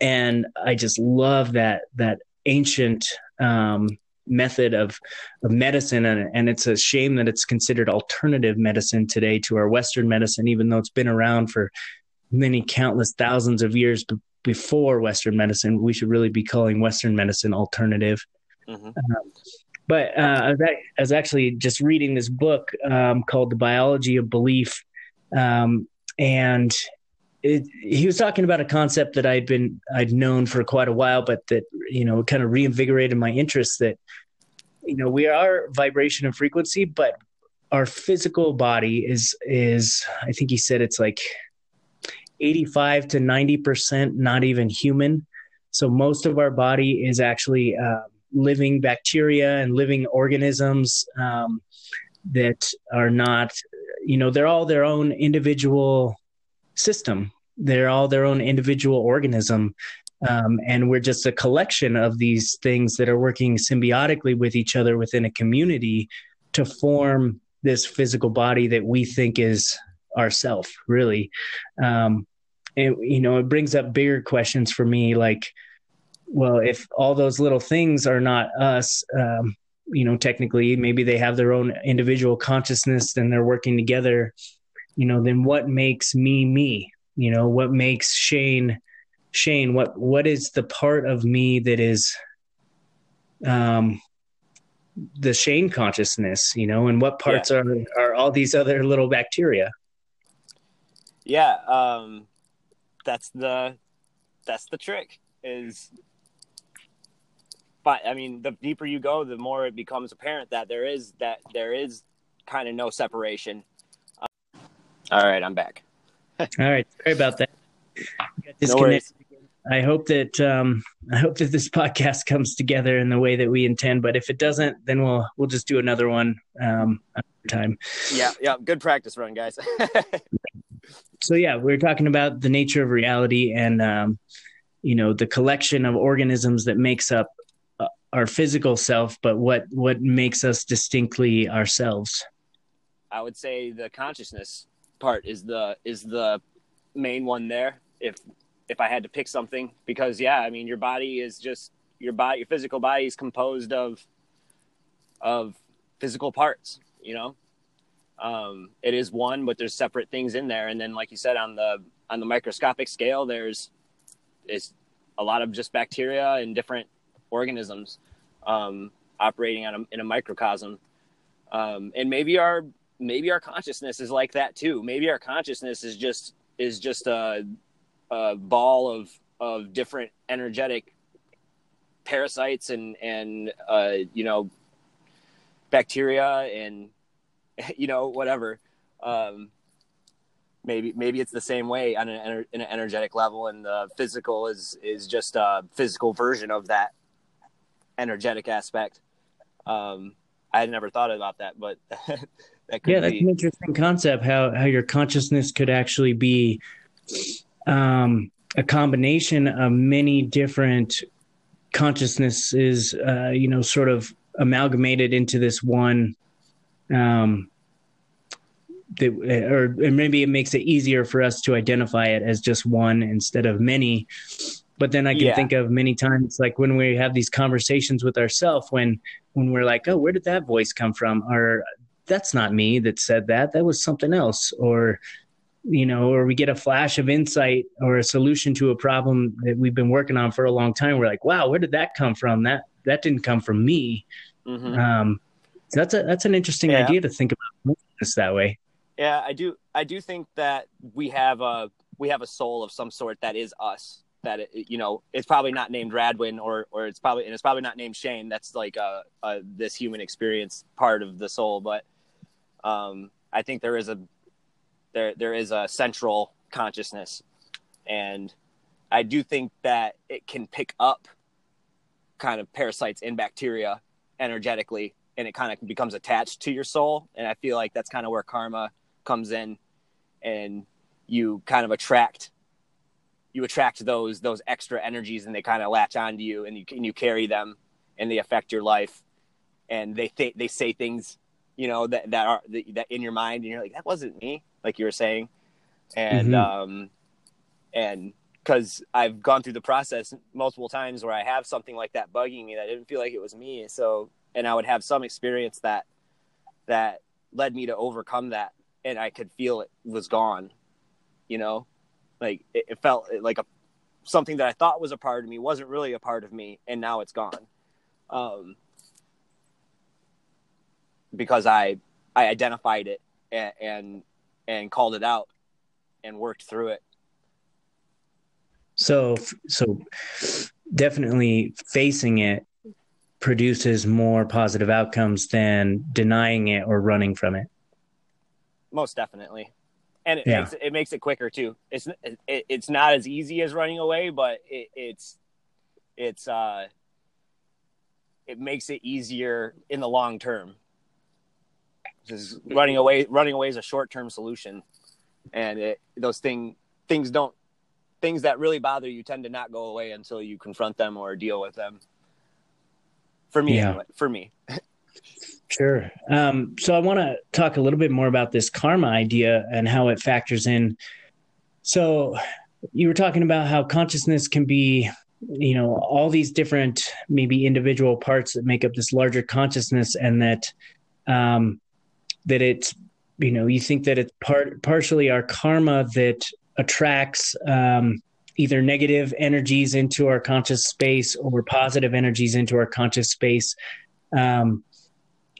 and i just love that that ancient um, method of of medicine and, and it's a shame that it's considered alternative medicine today to our western medicine even though it's been around for many countless thousands of years b- before western medicine we should really be calling western medicine alternative Mhm. but uh, I, was, ac- I was actually just reading this book um, called The Biology of Belief, um, and it, he was talking about a concept that I'd been I'd known for quite a while, but that you know kind of reinvigorated my interest. That you know we are vibration and frequency, but our physical body is is I think he said it's like eighty five to ninety percent not even human. So most of our body is actually uh, living bacteria and living organisms um, that are not, you know, they're all their own individual system. They're all their own individual organism. Um, and we're just a collection of these things that are working symbiotically with each other within a community to form this physical body that we think is ourself, really. Um, and, you know, it brings up bigger questions for me, like, well, if all those little things are not us, um, you know, technically, maybe they have their own individual consciousness and they're working together, you know, then what makes me me? You know, what makes Shane Shane? What what is the part of me that is um the Shane consciousness, you know, and what parts yeah. are are all these other little bacteria? Yeah, um that's the that's the trick is but I mean, the deeper you go, the more it becomes apparent that there is that there is kind of no separation. All right, I'm back. all right, sorry about that. No I hope that um, I hope that this podcast comes together in the way that we intend. But if it doesn't, then we'll we'll just do another one um, time. Yeah, yeah, good practice run, guys. so yeah, we are talking about the nature of reality and um, you know the collection of organisms that makes up our physical self, but what what makes us distinctly ourselves? I would say the consciousness part is the is the main one there. If if I had to pick something, because yeah, I mean your body is just your body, your physical body is composed of of physical parts. You know, um, it is one, but there's separate things in there. And then, like you said, on the on the microscopic scale, there's is a lot of just bacteria and different organisms um, operating on a, in a microcosm. Um, and maybe our maybe our consciousness is like that too. Maybe our consciousness is just is just a, a ball of of different energetic parasites and and uh, you know bacteria and you know whatever. Um, maybe maybe it's the same way on an, an energetic level, and the physical is is just a physical version of that energetic aspect. Um, I had never thought about that, but that could yeah, that's be... an interesting concept. How how your consciousness could actually be um, a combination of many different consciousnesses, uh, you know, sort of amalgamated into this one. Um, that, or maybe it makes it easier for us to identify it as just one instead of many but then I can yeah. think of many times like when we have these conversations with ourselves when when we're like, oh, where did that voice come from? Or that's not me that said that. That was something else. Or you know, or we get a flash of insight or a solution to a problem that we've been working on for a long time. We're like, wow, where did that come from? That that didn't come from me. Mm-hmm. Um, so that's a that's an interesting yeah. idea to think about this that way. Yeah, I do. I do think that we have a we have a soul of some sort that is us that it, you know it's probably not named Radwin or or it's probably and it's probably not named Shane. That's like a, a this human experience part of the soul, but um, I think there is a there there is a central consciousness, and I do think that it can pick up kind of parasites and bacteria energetically, and it kind of becomes attached to your soul. And I feel like that's kind of where karma comes in, and you kind of attract you attract those those extra energies and they kind of latch onto you and you and you carry them and they affect your life and they th- they say things you know that that are that in your mind and you're like that wasn't me like you were saying and mm-hmm. um and because I've gone through the process multiple times where I have something like that bugging me that didn't feel like it was me so and I would have some experience that that led me to overcome that and I could feel it was gone you know like it, it felt like a something that I thought was a part of me wasn't really a part of me, and now it's gone. Um, because I I identified it and, and and called it out and worked through it. So so definitely facing it produces more positive outcomes than denying it or running from it. Most definitely and it yeah. makes it, makes it quicker too. It's it, it's not as easy as running away, but it, it's it's uh it makes it easier in the long term. Running away running away is a short term solution, and it, those thing things don't things that really bother you tend to not go away until you confront them or deal with them. For me, yeah. anyway, for me. Sure. Um, so I want to talk a little bit more about this karma idea and how it factors in. So you were talking about how consciousness can be you know all these different maybe individual parts that make up this larger consciousness and that um that it's you know you think that it's part partially our karma that attracts um either negative energies into our conscious space or positive energies into our conscious space. Um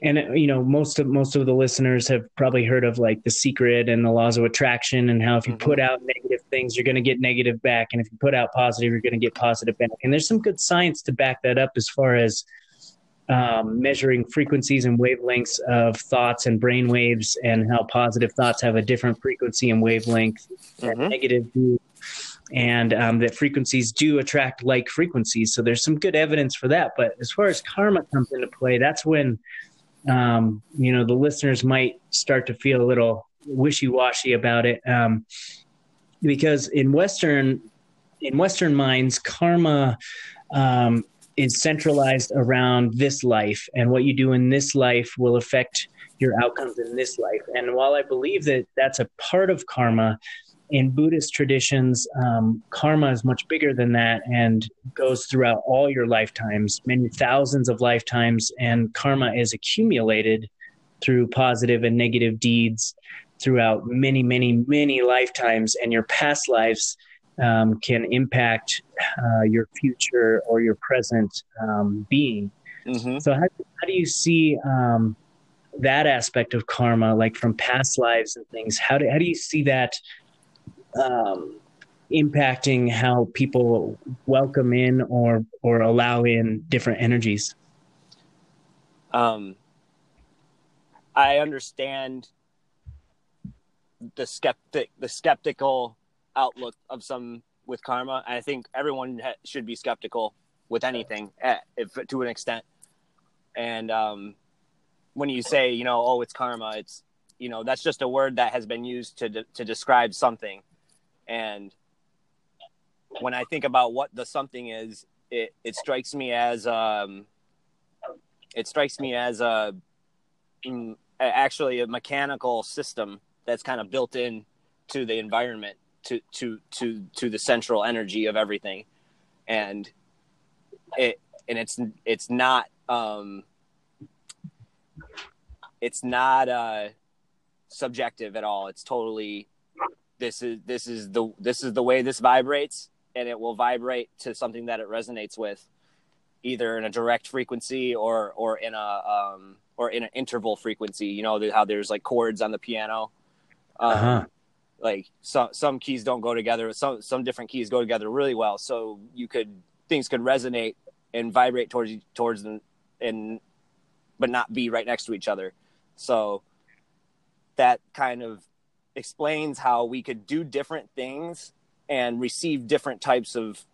and you know most of most of the listeners have probably heard of like the secret and the laws of attraction and how if you mm-hmm. put out negative things you're going to get negative back. And if you put out positive you're going to get positive back. And there's some good science to back that up as far as um, measuring frequencies and wavelengths of thoughts and brain waves and how positive thoughts have a different frequency and wavelength mm-hmm. negative do. And um, that frequencies do attract like frequencies. So there's some good evidence for that. But as far as karma comes into play that's when um, you know, the listeners might start to feel a little wishy-washy about it, um, because in Western in Western minds, karma um, is centralized around this life, and what you do in this life will affect your outcomes in this life. And while I believe that that's a part of karma, in Buddhist traditions, um, karma is much bigger than that and goes throughout all your lifetimes, many thousands of lifetimes, and karma is accumulated through positive and negative deeds throughout many, many, many lifetimes, and your past lives um, can impact uh, your future or your present um, being. Mm-hmm. So, how, how do you see um, that aspect of karma, like from past lives and things? How do, how do you see that? um, impacting how people welcome in or or allow in different energies? Um, I understand the skeptic the skeptical outlook of some with karma. I think everyone ha- should be skeptical with anything, at, eh, if to an extent. And um, when you say, you know, oh, it's karma, it's you know that's just a word that has been used to de- to describe something and when I think about what the something is, it, it strikes me as um, it strikes me as a mm, actually a mechanical system that's kind of built in to the environment to to to to the central energy of everything. And it and it's it's not um it's not uh subjective at all. It's totally this is this is the this is the way this vibrates and it will vibrate to something that it resonates with either in a direct frequency or or in a um or in an interval frequency. You know how there's like chords on the piano. Um, uh-huh. Like some some keys don't go together some some different keys go together really well so you could things could resonate and vibrate towards towards them and but not be right next to each other so that kind of explains how we could do different things and receive different types of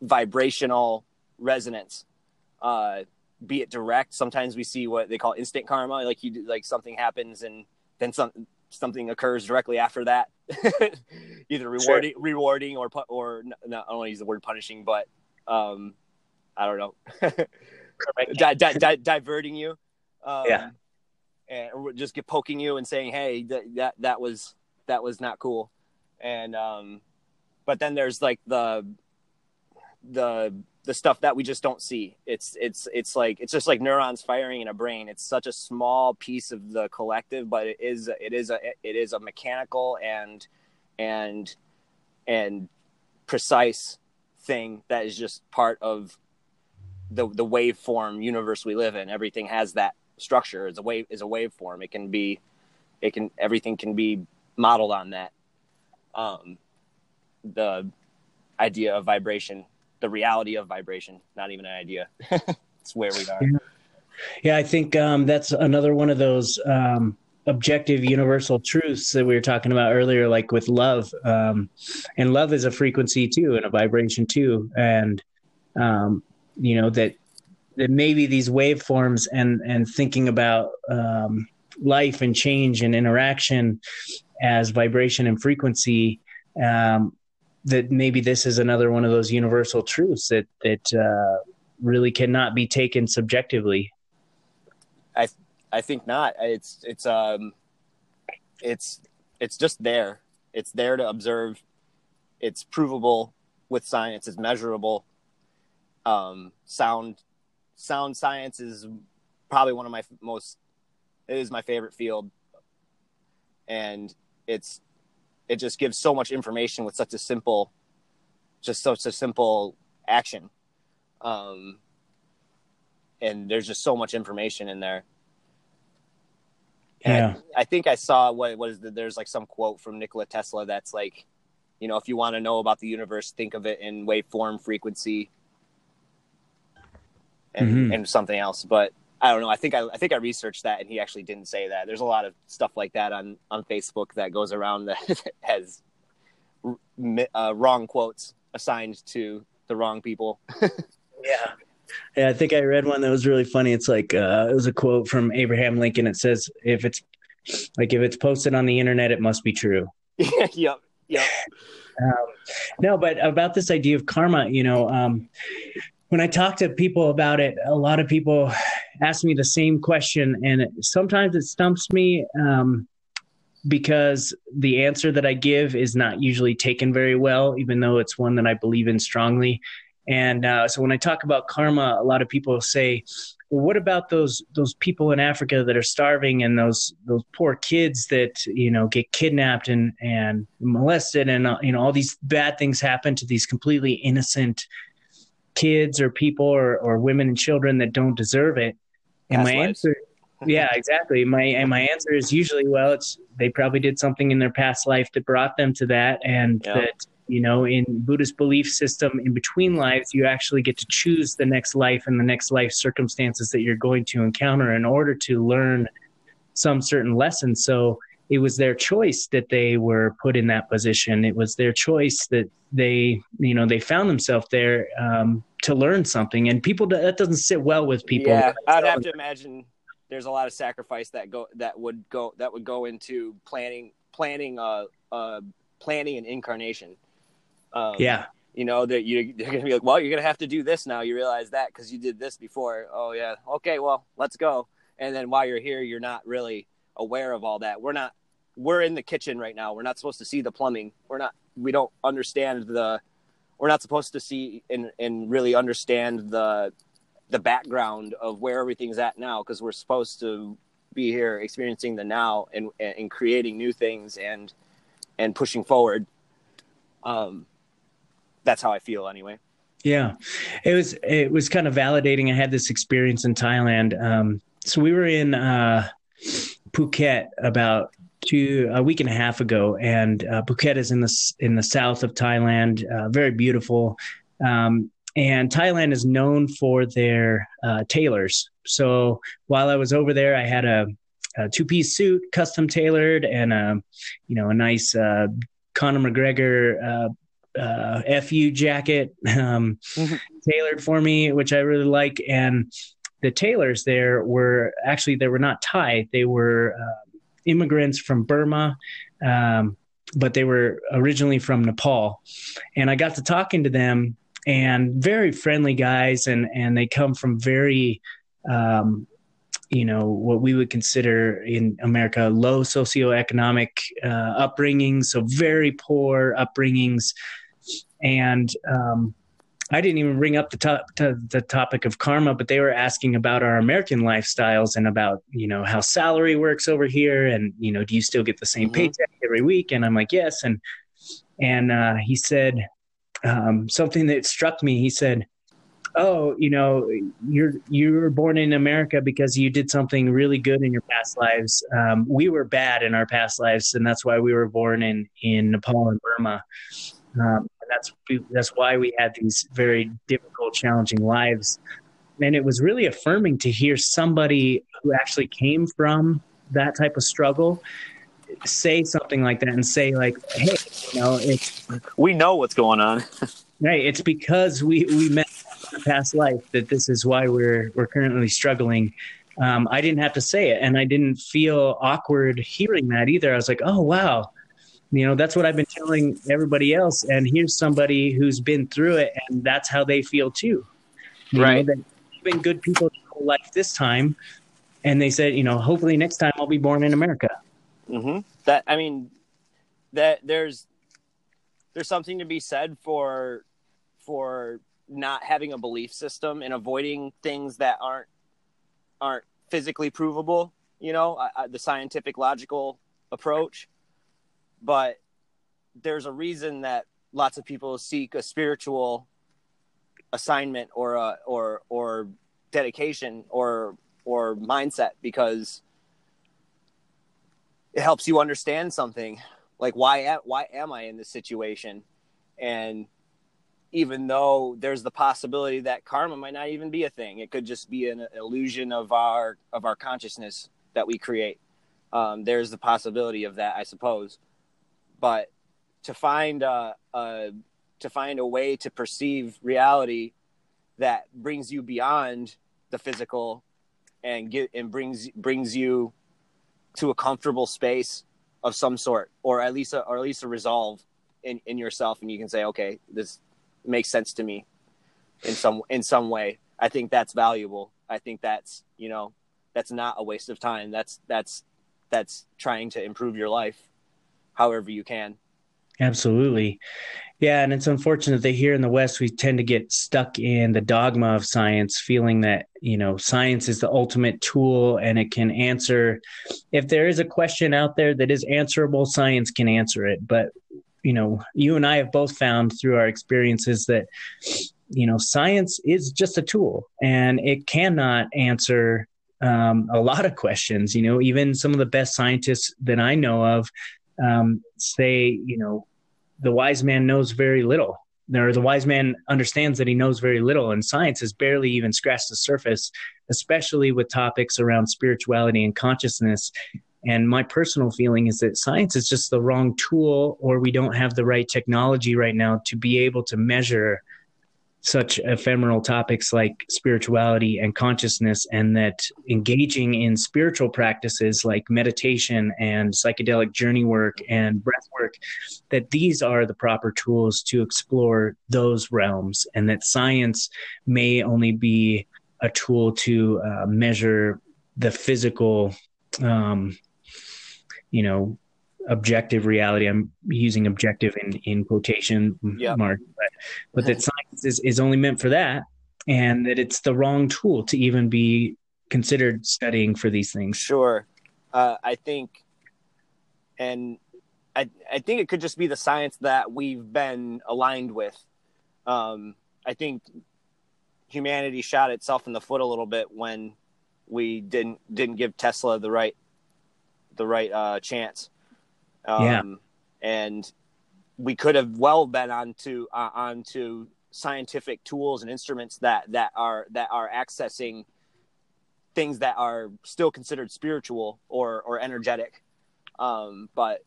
vibrational resonance. Uh, be it direct, sometimes we see what they call instant karma, like you do, like something happens and then some something occurs directly after that, either rewarding, sure. rewarding or or not, I don't want to use the word punishing, but um, I don't know, di- di- di- diverting you. Um, yeah and just get poking you and saying, "Hey, that that that was that was not cool. And um, but then there's like the the the stuff that we just don't see. It's it's it's like it's just like neurons firing in a brain. It's such a small piece of the collective, but it is it is a it is a mechanical and and and precise thing that is just part of the the waveform universe we live in. Everything has that structure. Is a wave is a waveform. It can be it can everything can be modeled on that. Um, the idea of vibration, the reality of vibration, not even an idea. it's where we are. Yeah, I think um, that's another one of those um, objective universal truths that we were talking about earlier, like with love. Um, and love is a frequency too, and a vibration too. And, um, you know, that, that maybe these waveforms and, and thinking about um, life and change and interaction as vibration and frequency um, that maybe this is another one of those universal truths that that uh, really cannot be taken subjectively. I I think not. It's it's um it's it's just there. It's there to observe. It's provable with science. It's measurable, Um, sound sound science is probably one of my most it is my favorite field, and it's it just gives so much information with such a simple, just such a simple action. Um, and there's just so much information in there. And Yeah. I, I think I saw what what is the, there's like some quote from Nikola Tesla that's like, you know, if you want to know about the universe, think of it in waveform, frequency, and Mhm. and something else. But I don't know. I think I, I think I researched that, and he actually didn't say that. There's a lot of stuff like that on on Facebook that goes around that has uh, wrong quotes assigned to the wrong people. Yeah. Yeah, I think I read one that was really funny. It's like uh, it was a quote from Abraham Lincoln. It says, "If it's like if it's posted on the internet, it must be true." yep. Yep. No, but about this idea of karma, you know, um, when I talk to people about it, a lot of people ask me the same question, and it, sometimes it stumps me um, because the answer that I give is not usually taken very well, even though it's one that I believe in strongly. And uh, so when I talk about karma, a lot of people say, "Well, what about those those people in Africa that are starving and those those poor kids that you know get kidnapped and and molested and uh, you know all these bad things happen to these completely innocent kids or people or or women and children that don't deserve it?" And my lives. answer, yeah, exactly. My and my answer is usually, well, it's they probably did something in their past life that brought them to that, and Yeah. that you know, in Buddhist belief system, in between lives, you actually get to choose the next life and the next life circumstances that you're going to encounter in order to learn some certain lessons. So it was their choice that they were put in that position. It was their choice that they, you know, they found themselves there um, to learn something. And people that doesn't sit well with people. Yeah, I'd have to imagine there's a lot of sacrifice that go that would go that would go into planning planning uh uh planning an incarnation. Um, Yeah, you know that you you're gonna be like, well, you're gonna have to do this now. You realize that because you did this before. Oh yeah, okay, well, let's go. And then while you're here, you're not really aware of all that. We're not. We're in the kitchen right now. We're not supposed to see the plumbing. We're not. We don't understand the. We're not supposed to see and and really understand the the background of where everything's at now because we're supposed to be here experiencing the now and and creating new things and and pushing forward. Um, that's how I feel anyway. Yeah, it was it was kind of validating. I had this experience in Thailand. Um, so we were in uh, Phuket about two a week and a half ago, and uh, Phuket is in the in the south of Thailand. Uh, very beautiful, um, and Thailand is known for their uh, tailors. So while I was over there, I had a, a two piece suit, custom tailored, and a you know a nice uh, Conor McGregor. Uh, uh, FU jacket um, Mhm. tailored for me, which I really like. And the tailors there were actually they were not Thai; they were uh, immigrants from Burma, um, but they were originally from Nepal. And I got to talking to them, and very friendly guys, and and they come from very um, you know what we would consider in America low socioeconomic uh, upbringings, so very poor upbringings, and um, I didn't even bring up the top to the topic of karma, but they were asking about our American lifestyles and about you know how salary works over here, and you know do you still get the same Mhm. paycheck every week? And I'm like yes, and and uh, he said um, something that struck me. He said oh, you know, you're you were born in America because you did something really good in your past lives. Um, we were bad in our past lives, and that's why we were born in in Nepal and Burma. Um, that's that's why we had these very difficult, challenging lives. And it was really affirming to hear somebody who actually came from that type of struggle say something like that and say like, "Hey, you know, it's We know what's going on. Right. It's because we we met in a past life that this is why we're we're currently struggling. Um, I didn't have to say it, and I didn't feel awkward hearing that either. I was like, oh wow, you know, that's what I've been telling everybody else, and here's somebody who's been through it, and that's how they feel too. You Right. Know, they've been good people life this time, and they said, you know, hopefully next time I'll be born in America. hmm That I mean, that there's there's something to be said for for not having a belief system and avoiding things that aren't aren't physically provable. You know, I, I, the scientific logical approach, but there's a reason that lots of people seek a spiritual assignment or a, or or dedication or or mindset because it helps you understand something like why why am i in this situation? And even though there's the possibility that karma might not even be a thing it could just be an illusion of our of our consciousness that we create. Um, there's the possibility of that i suppose but to find a, a to find a way to perceive reality that brings you beyond the physical and get and brings brings you to a comfortable space of some sort or at least a, or at least a resolve in, in yourself and you can say okay this makes sense to me in some in some way. I think that's valuable. I think that's you know that's not a waste of time. That's that's that's trying to improve your life however you can absolutely yeah, and it's unfortunate that here in the West we tend to get stuck in the dogma of science, feeling that you know science is the ultimate tool and it can answer. If there is a question out there that is answerable, science can answer it. But you know, you and I have both found through our experiences that you know science is just a tool and it cannot answer um, a lot of questions. You know, even some of the best scientists that I know of um, say, you know, the wise man knows very little or the wise man understands that he knows very little and science has barely even scratched the surface especially with topics around spirituality and consciousness. And my personal feeling is that science is just the wrong tool or we don't have the right technology right now to be able to measure such ephemeral topics like spirituality and consciousness, and that engaging in spiritual practices like meditation and psychedelic journey work and breath work, that these are the proper tools to explore those realms, and that science may only be a tool to uh, measure the physical, um, you know, objective reality. I'm using objective in, in quotation yep. mark, but, but that science is, is only meant for that and that it's the wrong tool to even be considered studying for these things. Sure. Uh, I think, and I, I think it could just be the science that we've been aligned with. Um, I think humanity shot itself in the foot a little bit when we didn't didn't give Tesla the right the right uh, chance. Um, yeah. And we could have well been onto uh, onto scientific tools and instruments that that are that are accessing things that are still considered spiritual or or energetic. Um, but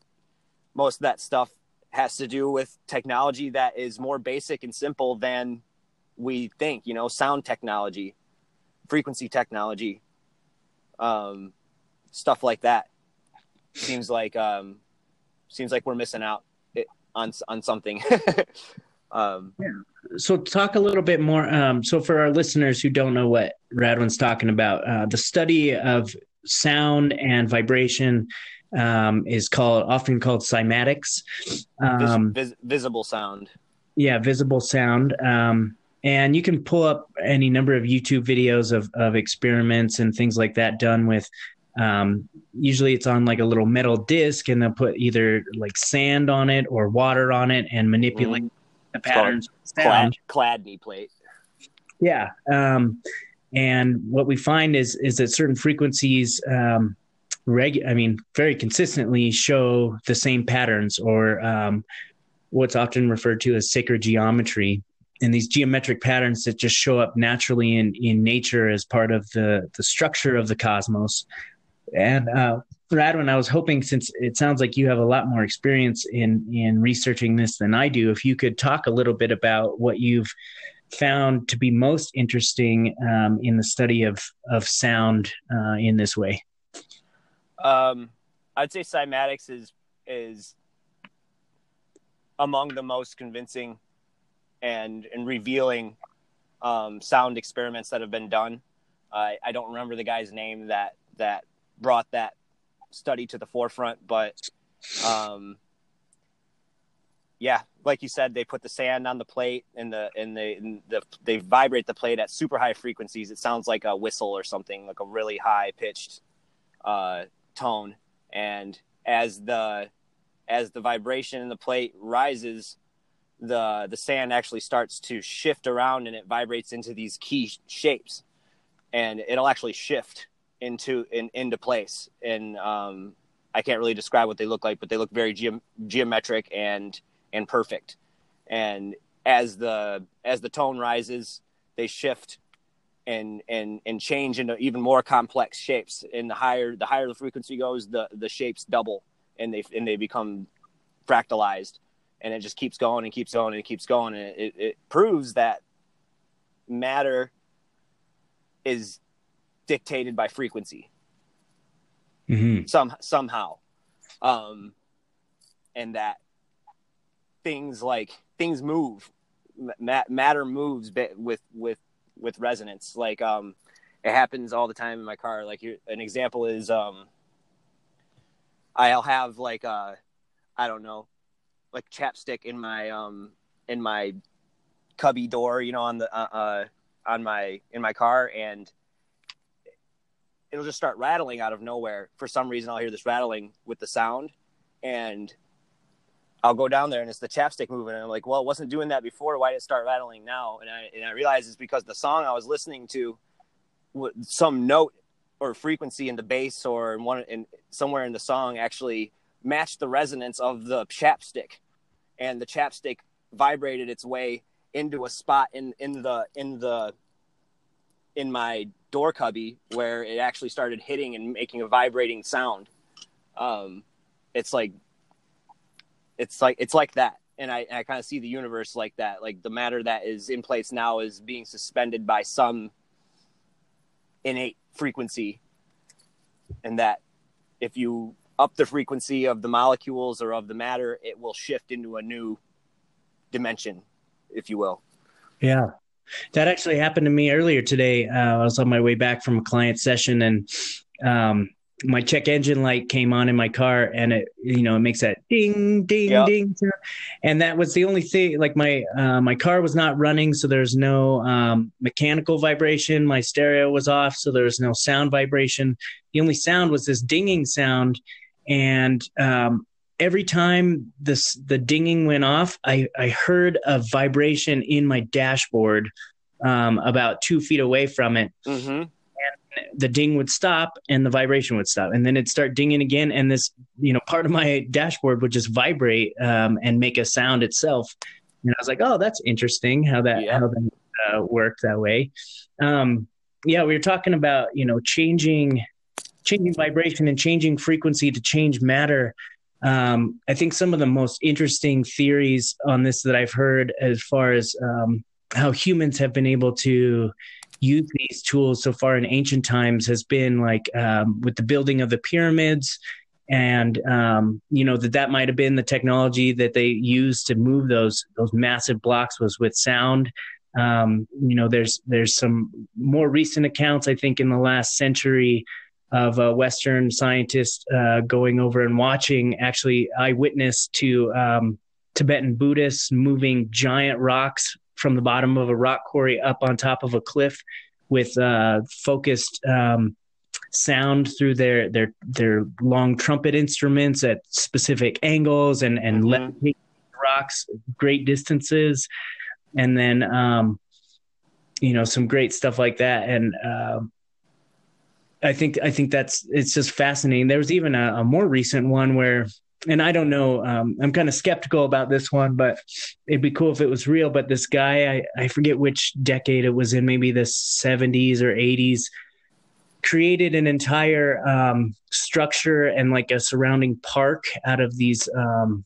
most of that stuff has to do with technology that is more basic and simple than we think. You know, sound technology, frequency technology, um, stuff like that. Seems like um, seems like we're missing out on on something. um, yeah. So talk a little bit more. Um, so for our listeners who don't know what Radwin's talking about, uh, the study of sound and vibration um, is called often called cymatics. Um, vis- vis- visible sound. Yeah, visible sound. Um, and you can pull up any number of YouTube videos of, of experiments and things like that done with um, usually it's on like a little metal disc and they'll put either like sand on it or water on it and manipulate mm. the patterns. clad, Chladni plate. Yeah um, and what we find is is that certain frequencies um, reg i mean very consistently show the same patterns or um, what's often referred to as sacred geometry. And these geometric patterns that just show up naturally in in nature as part of the the structure of the cosmos and uh, Radwin, I was hoping since it sounds like you have a lot more experience in in researching this than I do, if you could talk a little bit about what you've found to be most interesting um, in the study of of sound uh, in this way. Um, I'd say cymatics is is among the most convincing and and revealing um, sound experiments that have been done. I don't remember the guy's name that that brought that study to the forefront. But um, yeah, like you said, they put the sand on the plate and the and the, and the they vibrate the plate at super high frequencies. It sounds like a whistle or something, like a really high pitched uh, tone. And as the as the vibration in the plate rises, the the sand actually starts to shift around and it vibrates into these key shapes, and it'll actually shift into in, into place. And um, I can't really describe what they look like, but they look very ge- geometric and and perfect. And as the as the tone rises, they shift and and and change into even more complex shapes. And the higher the higher the frequency goes, the the shapes double and they and they become fractalized. And it just keeps going and keeps going and keeps going. And it, it proves that matter is dictated by frequency. Mm-hmm. some somehow. Um and that things like things move matter moves with with with resonance. Like um it happens all the time in my car. Like an example is um i'll have like uh i don't know like chapstick in my um in my cubby door you know on the uh, uh on my in my car and it'll just start rattling out of nowhere for some reason i'll hear this rattling with the sound and I'll go down there and it's the chapstick moving. And I'm like, well, it wasn't doing that before. Why did it start rattling now? And I, and I realize it's because the song I was listening to, some note or frequency in the bass or in one in somewhere in the song actually matched the resonance of the chapstick, and the chapstick vibrated its way into a spot in in the in the in my door cubby where it actually started hitting and making a vibrating sound. Um, it's like it's like it's like that. And i, I kind of see the universe like that. Like the matter that is in place now is being suspended by some innate frequency. And that if you up the frequency of the molecules or of the matter it will shift into a new dimension if you will. Yeah that actually happened to me earlier today. Uh, i was on my way back from a client session and um, my check engine light came on in my car and it you know it makes that ding ding yep. ding and that was the only thing like my uh, my car was not running so there's no um, mechanical vibration. My stereo was off so there was no sound vibration. The only sound was this dinging sound and um, every time this the dinging went off i i heard a vibration in my dashboard um, about two feet away from it. Mm-hmm. The ding would stop and the vibration would stop. And then it'd start dinging again and this you know part of my dashboard would just vibrate um, and make a sound itself. And i was like oh that's interesting how that yeah. how that uh, worked that way. Um, yeah we were talking about you know changing changing vibration and changing frequency to change matter um, i think some of the most interesting theories on this that i've heard as far as um, how humans have been able to use these tools so far in ancient times has been like um, with the building of the pyramids and um, you know that that might have been the technology that they used to move those those massive blocks was with sound. Um, you know there's there's some more recent accounts i think in the last century of a western scientists uh, going over and watching actually eyewitness to um, tibetan buddhists moving giant rocks from the bottom of a rock quarry up on top of a cliff with uh, focused um, sound through their their their long trumpet instruments at specific angles and and mm-hmm. rocks great distances and then um, you know some great stuff like that and uh, I think I think that's it's just fascinating. There was even a, a more recent one where and I don't know. Um, I'm kind of skeptical about this one, but it'd be cool if it was real. But this guy, I, I forget which decade it was in, maybe the 70s or 80s, created an entire um, structure and like a surrounding park out of these um,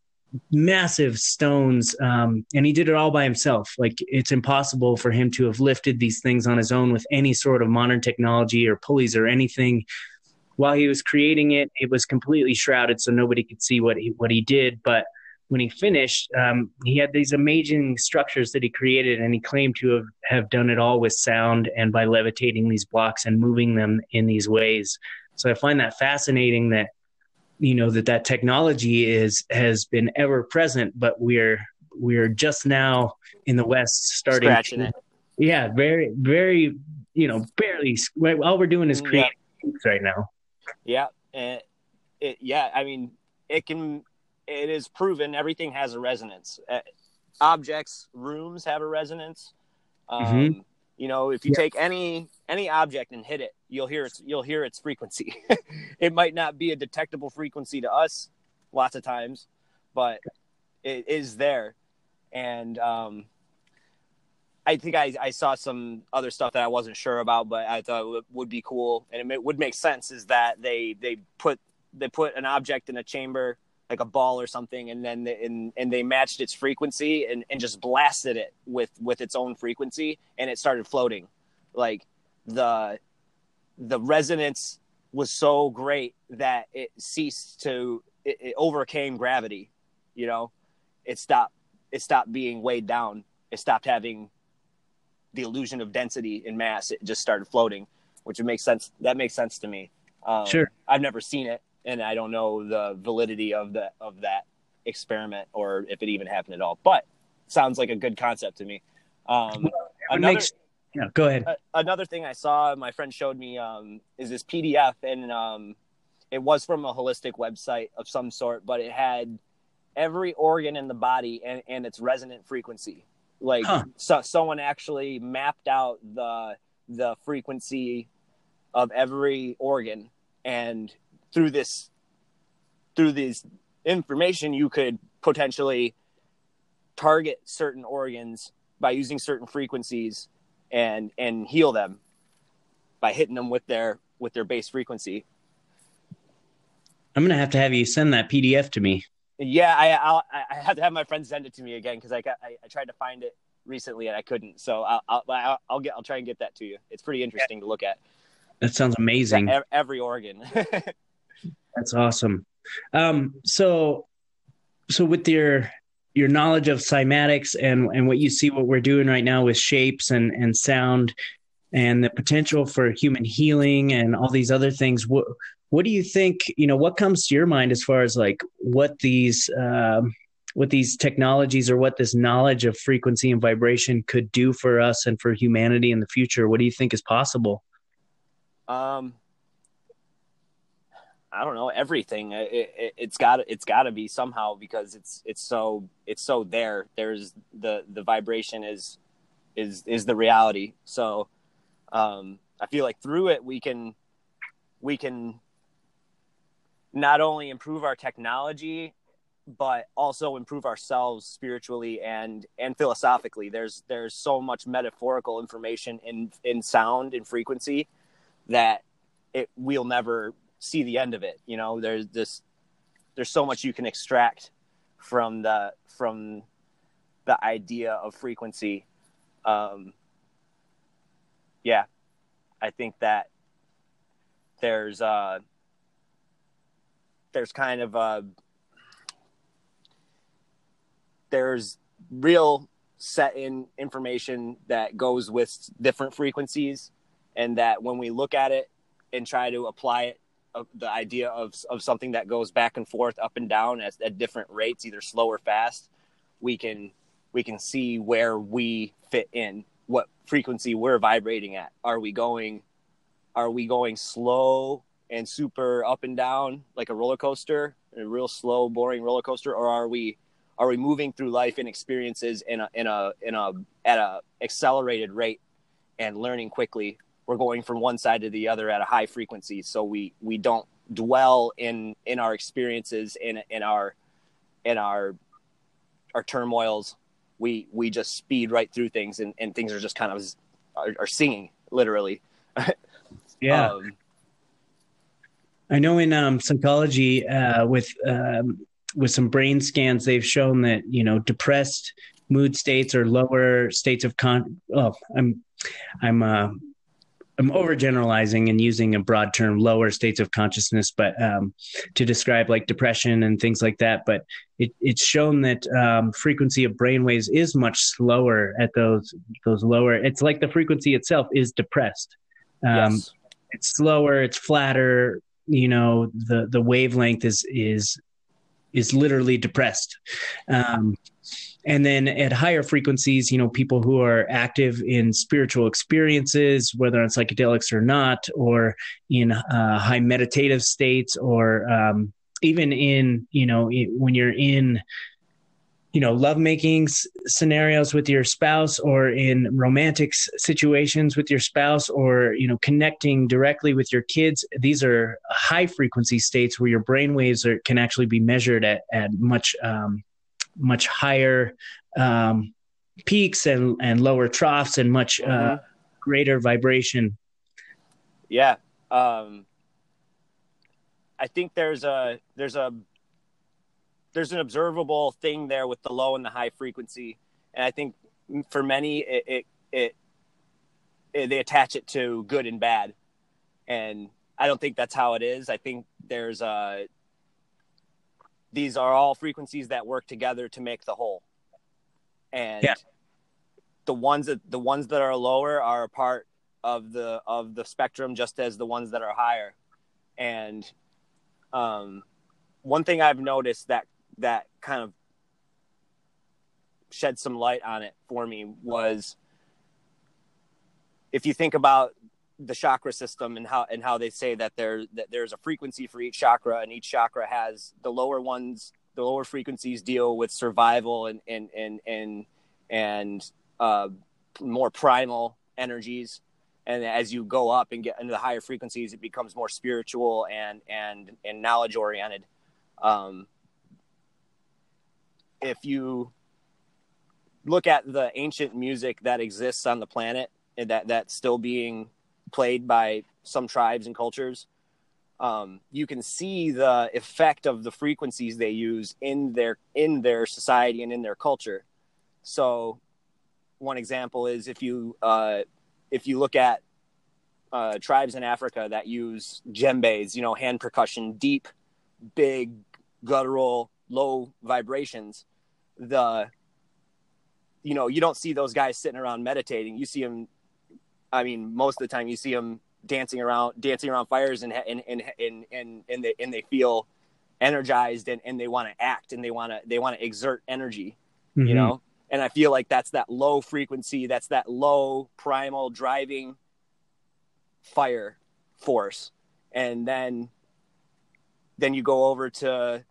massive stones. Um, and he did it all by himself. Like it's impossible for him to have lifted these things on his own with any sort of modern technology or pulleys or anything while he was creating it, it was completely shrouded, so nobody could see what he what he did. But when he finished, um, he had these amazing structures that he created, and he claimed to have, have done it all with sound and by levitating these blocks and moving them in these ways. So I find that fascinating that you know that that technology is has been ever present, but we're we're just now in the West starting. Scratching it. Yeah, very very you know barely. All we're doing is Mm, creating right now. Yeah, and it, yeah, I mean, it can. It is proven everything has a resonance. Uh, objects, rooms have a resonance. Um, Mhm. You know, if you Yeah. take any any object and hit it, you'll hear its you'll hear its frequency. it might not be a detectable frequency to us, lots of times, but it is there. And um, I think I, I saw some other stuff that I wasn't sure about, but I thought would- would be cool and it would make sense. Is that they they put they put an object in a chamber like a ball or something, and then they, and and they matched its frequency and, and just blasted it with with its own frequency, and it started floating. Like the the resonance was so great that it ceased to it, it overcame gravity. You know, it stopped it stopped being weighed down. It stopped having the illusion of density and mass. It just started floating, which would make sense. That makes sense to me. Um, Sure. I've never seen it, and I don't know the validity of the of that experiment or if it even happened at all. But sounds like a good concept to me. Um, another make- Yeah, go ahead. a- another thing I saw, my friend showed me, um, is this PDF, and um, it was from a holistic website of some sort, but it had every organ in the body and, and its resonant frequency. Like, Huh. so, someone actually mapped out the the frequency of every organ, and through this through this information, you could potentially target certain organs by using certain frequencies and and heal them by hitting them with their with their base frequency. I'm gonna have to have you send that PDF to me. Yeah, I I'll, I had to have my friend send it to me again because I got I, I tried to find it recently and I couldn't. So I'll, I'll I'll I'll get I'll try and get that to you. It's pretty interesting to look at. That sounds amazing. Every organ. That's awesome. Um, so, so with your your knowledge of cymatics and and what you see, what we're doing right now with shapes and and sound, and the potential for human healing and all these other things, what what do you think? You know, what comes to your mind as far as like what these um, what these technologies or what this knowledge of frequency and vibration could do for us and for humanity in the future? What do you think is possible? Um, I don't know everything. It, it, it's got it's got to be somehow because it's it's so it's so there. There's the the vibration is is is the reality. So um, I feel like through it we can we can not only improve our technology but also improve ourselves spiritually and and philosophically there's there's so much metaphorical information in in sound and frequency that it we'll never see the end of it you know? There's this there's so much you can extract from the from the idea of frequency. Um yeah i think that there's uh there's kind of uh there's real set in information that goes with different frequencies and that when we look at it and try to apply it the idea of, of something that goes back and forth up and down at, at different rates either slow or fast we can we can see where we fit in what frequency we're vibrating at. Are we going are we going slow and super up and down like a roller coaster a real slow boring roller coaster or are we are we moving through life and experiences in a in a in a at a accelerated rate and learning quickly we're going from one side to the other at a high frequency so we we don't dwell in in our experiences in in our in our our turmoils we we just speed right through things and, and things are just kind of are, are singing literally Yeah. um, I know in um, psychology, uh, with um, with some brain scans, they've shown that you know depressed mood states or lower states of con. Oh, I'm I'm uh, I'm overgeneralizing and using a broad term, lower states of consciousness, but um, to describe like depression and things like that. But it, it's shown that um, frequency of brainwaves is much slower at those those lower. It's like the frequency itself is depressed. Um, yes it's slower, it's flatter, you know the the wavelength is is is literally depressed um, and then at higher frequencies you know people who are active in spiritual experiences whether on psychedelics or not or in uh, high meditative states or um, even in you know when you're in you know lovemaking scenarios with your spouse or in romantic situations with your spouse or you know connecting directly with your kids these are high frequency states where your brain waves are, can actually be measured at, at much um, much higher um, peaks and and lower troughs and much uh, mm-hmm. greater vibration yeah um, i think there's a there's a there's an observable thing there with the low and the high frequency, and I think for many it it, it, it they attach it to good and bad, and I don't think that's how it is. I think there's a these are all frequencies that work together to make the whole, and yeah. the ones that the ones that are lower are a part of the of the spectrum just as the ones that are higher, and um, one thing I've noticed that that kind of shed some light on it for me was if you think about the chakra system and how and how they say that there that there's a frequency for each chakra and each chakra has the lower ones the lower frequencies deal with survival and and and and and uh, more primal energies. And as you go up and get into the higher frequencies it becomes more spiritual and and and knowledge oriented. Um, if you look at the ancient music that exists on the planet and that that's still being played by some tribes and cultures um, you can see the effect of the frequencies they use in their in their society and in their culture. So one example is if you uh, if you look at uh, tribes in africa that use djembes you know hand percussion deep big guttural low vibrations the you know you don't see those guys sitting around meditating. You see them i mean most of the time you see them dancing around dancing around fires and and and and and, and they and they feel energized and, and they want to act and they want to they want to exert energy mm-hmm. you know and i feel like that's that low frequency that's that low primal driving fire force and then then you go over to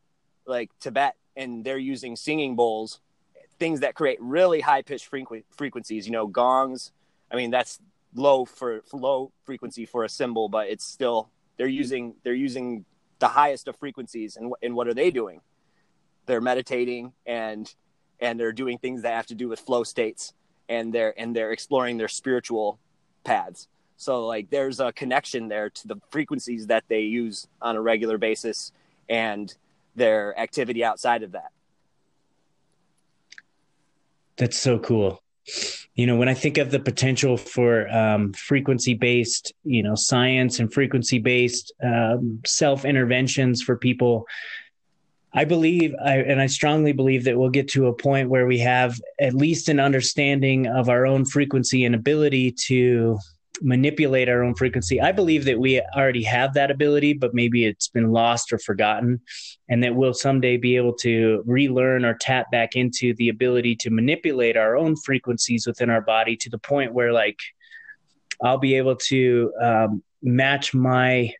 like Tibet and they're using singing bowls, things that create really high pitched frequ- frequencies. You know, gongs. I mean, that's low for, low frequency for a cymbal, but it's still they're using they're using the highest of frequencies. And and what are they doing? They're meditating and and they're doing things that have to do with flow states and they're and they're exploring their spiritual paths. So like there's a connection there to the frequencies that they use on a regular basis and their activity outside of that. That's so cool. You know, when I think of the potential for um, frequency based, you know, science and frequency based um, self interventions for people, I believe, I, and I strongly believe that we'll get to a point where we have at least an understanding of our own frequency and ability to manipulate our own frequency. I believe that we already have that ability, but maybe it's been lost or forgotten, and that we'll someday be able to relearn or tap back into the ability to manipulate our own frequencies within our body to the point where, like, I'll be able to um, match my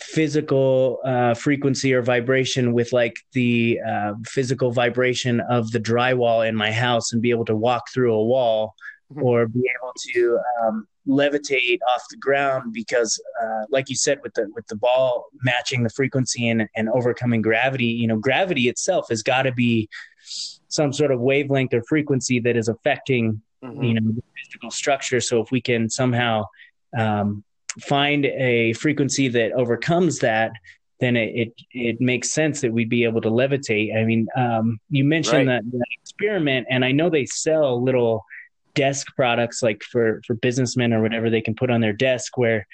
physical uh, frequency or vibration with like the uh, physical vibration of the drywall in my house and be able to walk through a wall mm-hmm. or be able to um, levitate off the ground because uh, like you said with the with the ball matching the frequency and, and overcoming gravity you know gravity itself has got to be some sort of wavelength or frequency that is affecting mm-hmm. you know the physical structure so if we can somehow um, find a frequency that overcomes that then it, it, it makes sense that we'd be able to levitate. I mean, um, you mentioned right. that, that, experiment, and I know they sell little desk products like for for businessmen or whatever they can put on their desk where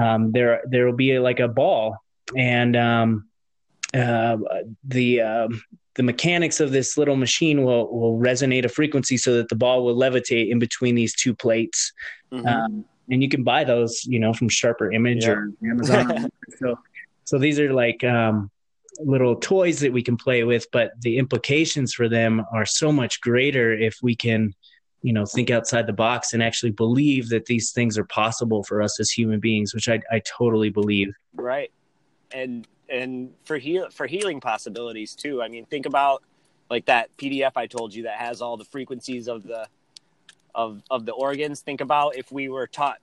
um, there there will be a, like a ball and um, uh, the um, the mechanics of this little machine will will resonate a frequency so that the ball will levitate in between these two plates. Mm-hmm. Um, and you can buy those, you know, from Sharper Image yeah. or Amazon. so So these are like um, little toys that we can play with, but the implications for them are so much greater if we can, you know, think outside the box and actually believe that these things are possible for us as human beings, which I, I totally believe. Right. And and for heal for healing possibilities too. I mean, think about like that PDF I told you that has all the frequencies of the of of the organs. Think about if we were taught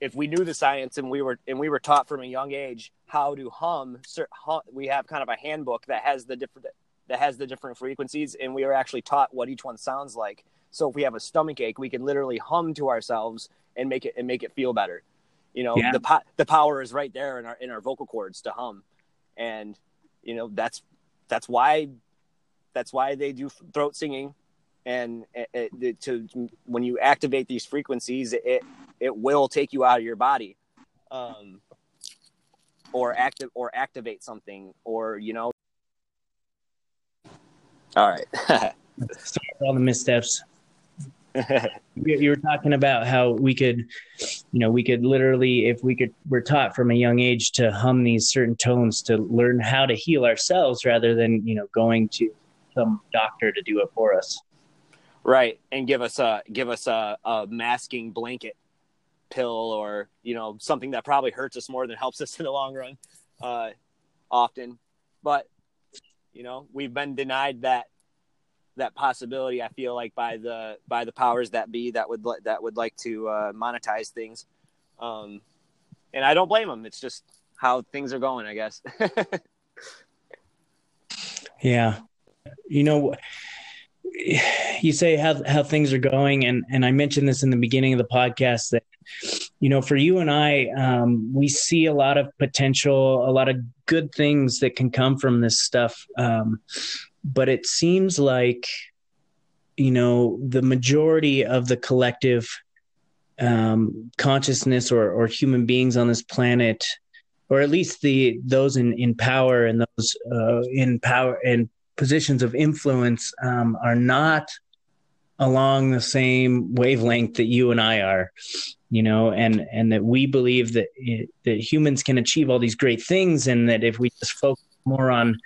if we knew the science and we were and we were taught from a young age how to hum, hum we have kind of a handbook that has the different that has the different frequencies and we are actually taught what each one sounds like so if we have a stomach ache we can literally hum to ourselves and make it and make it feel better. You know yeah. the po- the power is right there in our in our vocal cords to hum. And you know that's that's why that's why they do throat singing. And it, it, to when you activate these frequencies it it will take you out of your body. Um, or active or activate something or you know. All right. Sorry for all the missteps you were talking about how we could you know we could literally if we could we're taught from a young age to hum these certain tones to learn how to heal ourselves rather than you know going to some doctor to do it for us. Right. And give us a give us a, a masking blanket pill or you know something that probably hurts us more than helps us in the long run uh, often. But you know we've been denied that that possibility i feel like by the by the powers that be that would that would like to uh, monetize things. Um and i don't blame them it's just how things are going i guess. Yeah. You know you say how how things are going and and i mentioned this in the beginning of the podcast that you know, for you and I, um, we see a lot of potential, a lot of good things that can come from this stuff. Um, but it seems like, you know, the majority of the collective um, consciousness or, or human beings on this planet, or at least the those in, in power and those uh, in power and positions of influence, um, are not along the same wavelength that you and I are you know and and that we believe that it, that humans can achieve all these great things and that if we just focus more on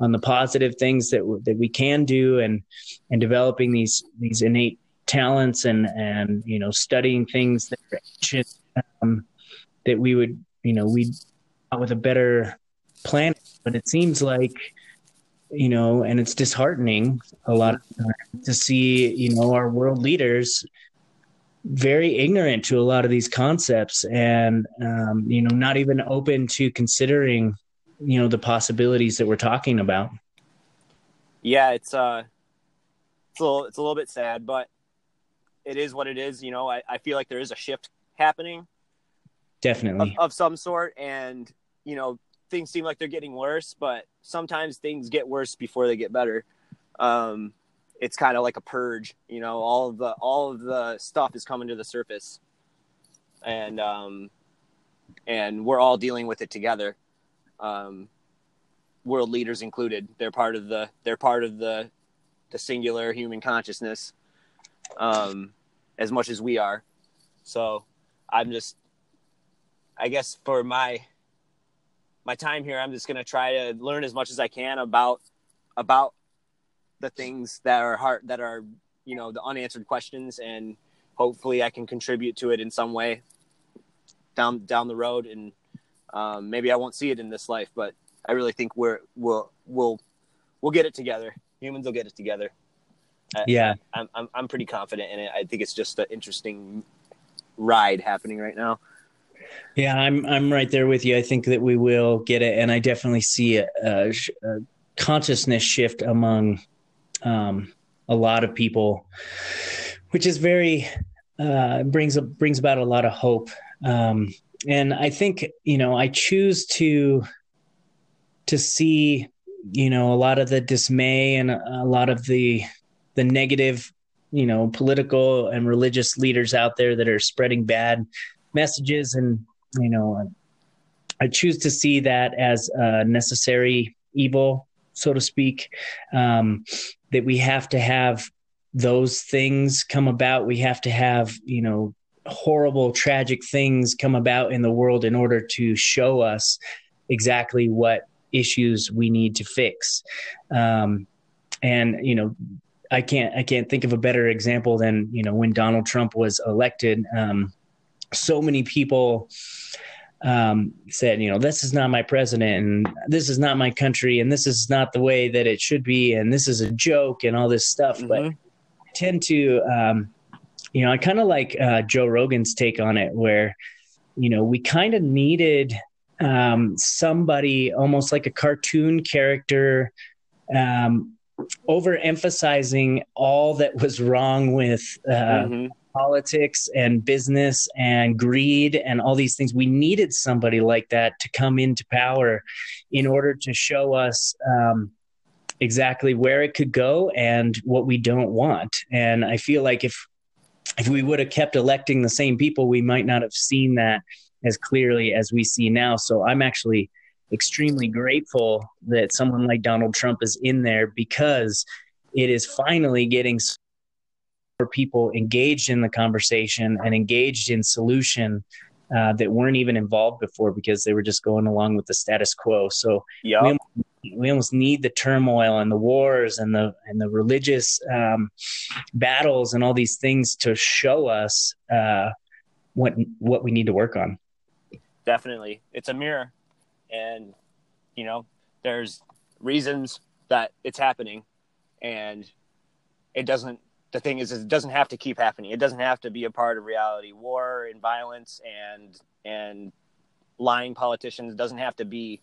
on the positive things that that we can do and and developing these these innate talents and and you know studying things that ancient um, that we would you know we with a better planet but it seems like you know and it's disheartening a lot of to see you know our world leaders very ignorant to a lot of these concepts and um, you know not even open to considering you know the possibilities that we're talking about. Yeah it's uh it's a little it's a little bit sad but it is what it is you know? I, I feel like there is a shift happening. Definitely. Of, of some sort and you know things seem like they're getting worse but sometimes things get worse before they get better. Um it's kind of like a purge you know? All of the all of the stuff is coming to the surface. And um and we're all dealing with it together um world leaders included. They're part of the they're part of the the singular human consciousness um as much as we are. So i'm just i guess for my my time here i'm just to try to learn as much as i can about about the things that are hard that are you know the unanswered questions and hopefully i can contribute to it in some way down down the road and um, maybe i won't see it in this life but i really think we're we'll we'll we'll get it together. Humans will get it together. Yeah. I, I'm, I'm i'm pretty confident in it. I think it's just an interesting ride happening right now. Yeah i'm i'm right there with you. I think that we will get it and i definitely see a, a, a consciousness shift among um, a lot of people, which is very uh, brings brings about a lot of hope. Um, and I think you know I choose to to see you know a lot of the dismay and a lot of the the negative you know political and religious leaders out there that are spreading bad messages and you know I choose to see that as a necessary evil so to speak um, that we have to have those things come about. We have to have, you know, horrible, tragic things come about in the world in order to show us exactly what issues we need to fix. Um, and you know, I can't I can't think of a better example than you know when Donald Trump was elected. Um, so many people um, said, you know, this is not my president, and this is not my country, and this is not the way that it should be, and this is a joke, and all this stuff. Mm-hmm. But I tend to, um, you know, I kind of like uh, Joe Rogan's take on it, where you know we kind of needed um, somebody almost like a cartoon character um, overemphasizing all that was wrong with uh, mm-hmm. politics and business and greed and all these things. We needed somebody like that to come into power in order to show us um, exactly where it could go and what we don't want. And I feel like if if we would have kept electing the same people, we might not have seen that as clearly as we see now. So I'm actually extremely grateful that someone like Donald Trump is in there because it is finally getting for people engaged in the conversation and engaged in solution uh, that weren't even involved before because they were just going along with the status quo. So yep. we, almost, we almost need the turmoil and the wars and the and the religious um, battles and all these things to show us uh, what what we need to work on. Definitely, it's a mirror and you know there's reasons that it's happening and it doesn't the thing is, is it doesn't have to keep happening it doesn't have to be a part of reality war and violence and and lying politicians doesn't have to be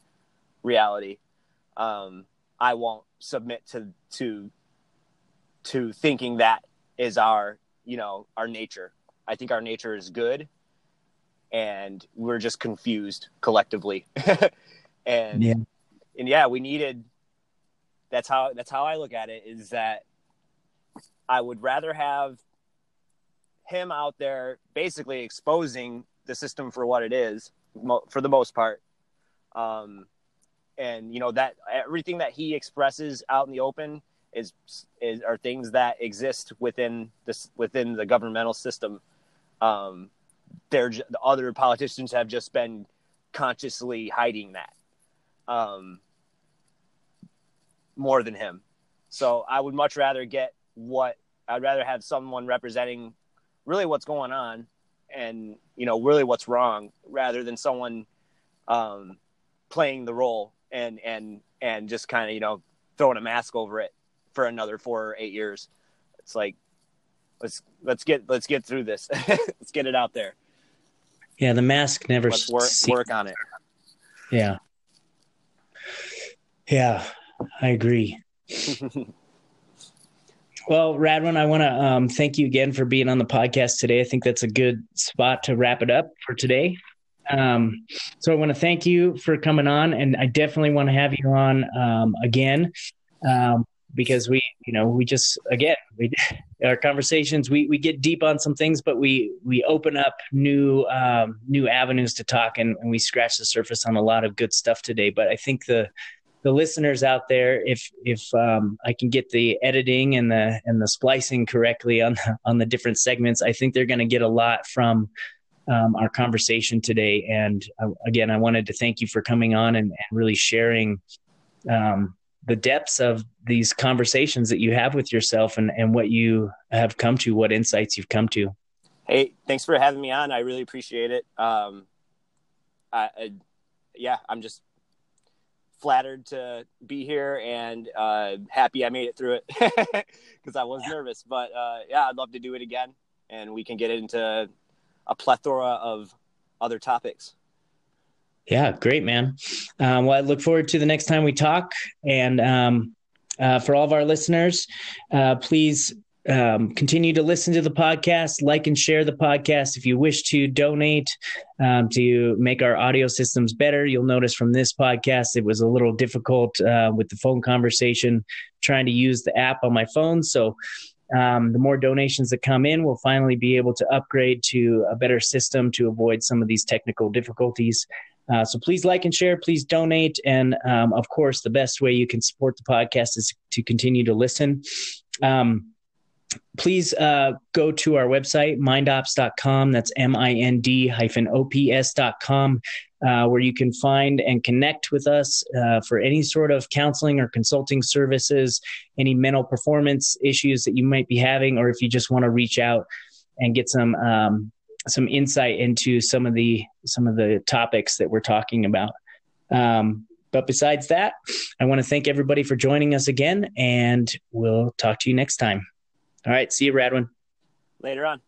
reality um, i won't submit to to to thinking that is our you know our nature i think our nature is good and we're just confused collectively. and yeah. and yeah, we needed that's how that's how I look at it is that I would rather have him out there basically exposing the system for what it is for the most part. Um, and you know that everything that he expresses out in the open is is are things that exist within this within the governmental system. Um, they're the other politicians have just been consciously hiding that um, more than him. So I would much rather get what I'd rather have someone representing really what's going on and you know really what's wrong rather than someone um, playing the role and and and just kind of you know throwing a mask over it for another four or eight years. It's like let's let's get let's get through this. let's get it out there. Yeah, the mask never Let's work, work on it. Yeah. Yeah, I agree. well, Radwin, I want to um, thank you again for being on the podcast today. I think that's a good spot to wrap it up for today. Um, so I want to thank you for coming on, and I definitely want to have you on um, again. Um, because we you know we just again we our conversations we we get deep on some things but we we open up new um, new avenues to talk and, and we scratch the surface on a lot of good stuff today but i think the the listeners out there if if um, i can get the editing and the and the splicing correctly on the, on the different segments i think they're going to get a lot from um, our conversation today and uh, again i wanted to thank you for coming on and, and really sharing um, the depths of these conversations that you have with yourself and, and what you have come to, what insights you've come to. Hey, thanks for having me on. I really appreciate it. Um, I, I, yeah, I'm just flattered to be here and uh, happy I made it through it because I was nervous. But uh, yeah, I'd love to do it again, and we can get into a plethora of other topics. Yeah, great, man. Um, well, I look forward to the next time we talk. And um, uh, for all of our listeners, uh, please um, continue to listen to the podcast, like and share the podcast. If you wish to donate um, to make our audio systems better, you'll notice from this podcast it was a little difficult uh, with the phone conversation trying to use the app on my phone. So um, the more donations that come in, we'll finally be able to upgrade to a better system to avoid some of these technical difficulties. Uh, so please like and share, please donate. And um, of course, the best way you can support the podcast is to continue to listen. Um, please uh, go to our website, mindops.com. That's M I N D hyphen OPS.com, uh, where you can find and connect with us uh, for any sort of counseling or consulting services, any mental performance issues that you might be having, or if you just want to reach out and get some. Um, some insight into some of the some of the topics that we're talking about. Um, but besides that, I want to thank everybody for joining us again, and we'll talk to you next time. All right. See you, Radwin. Later on.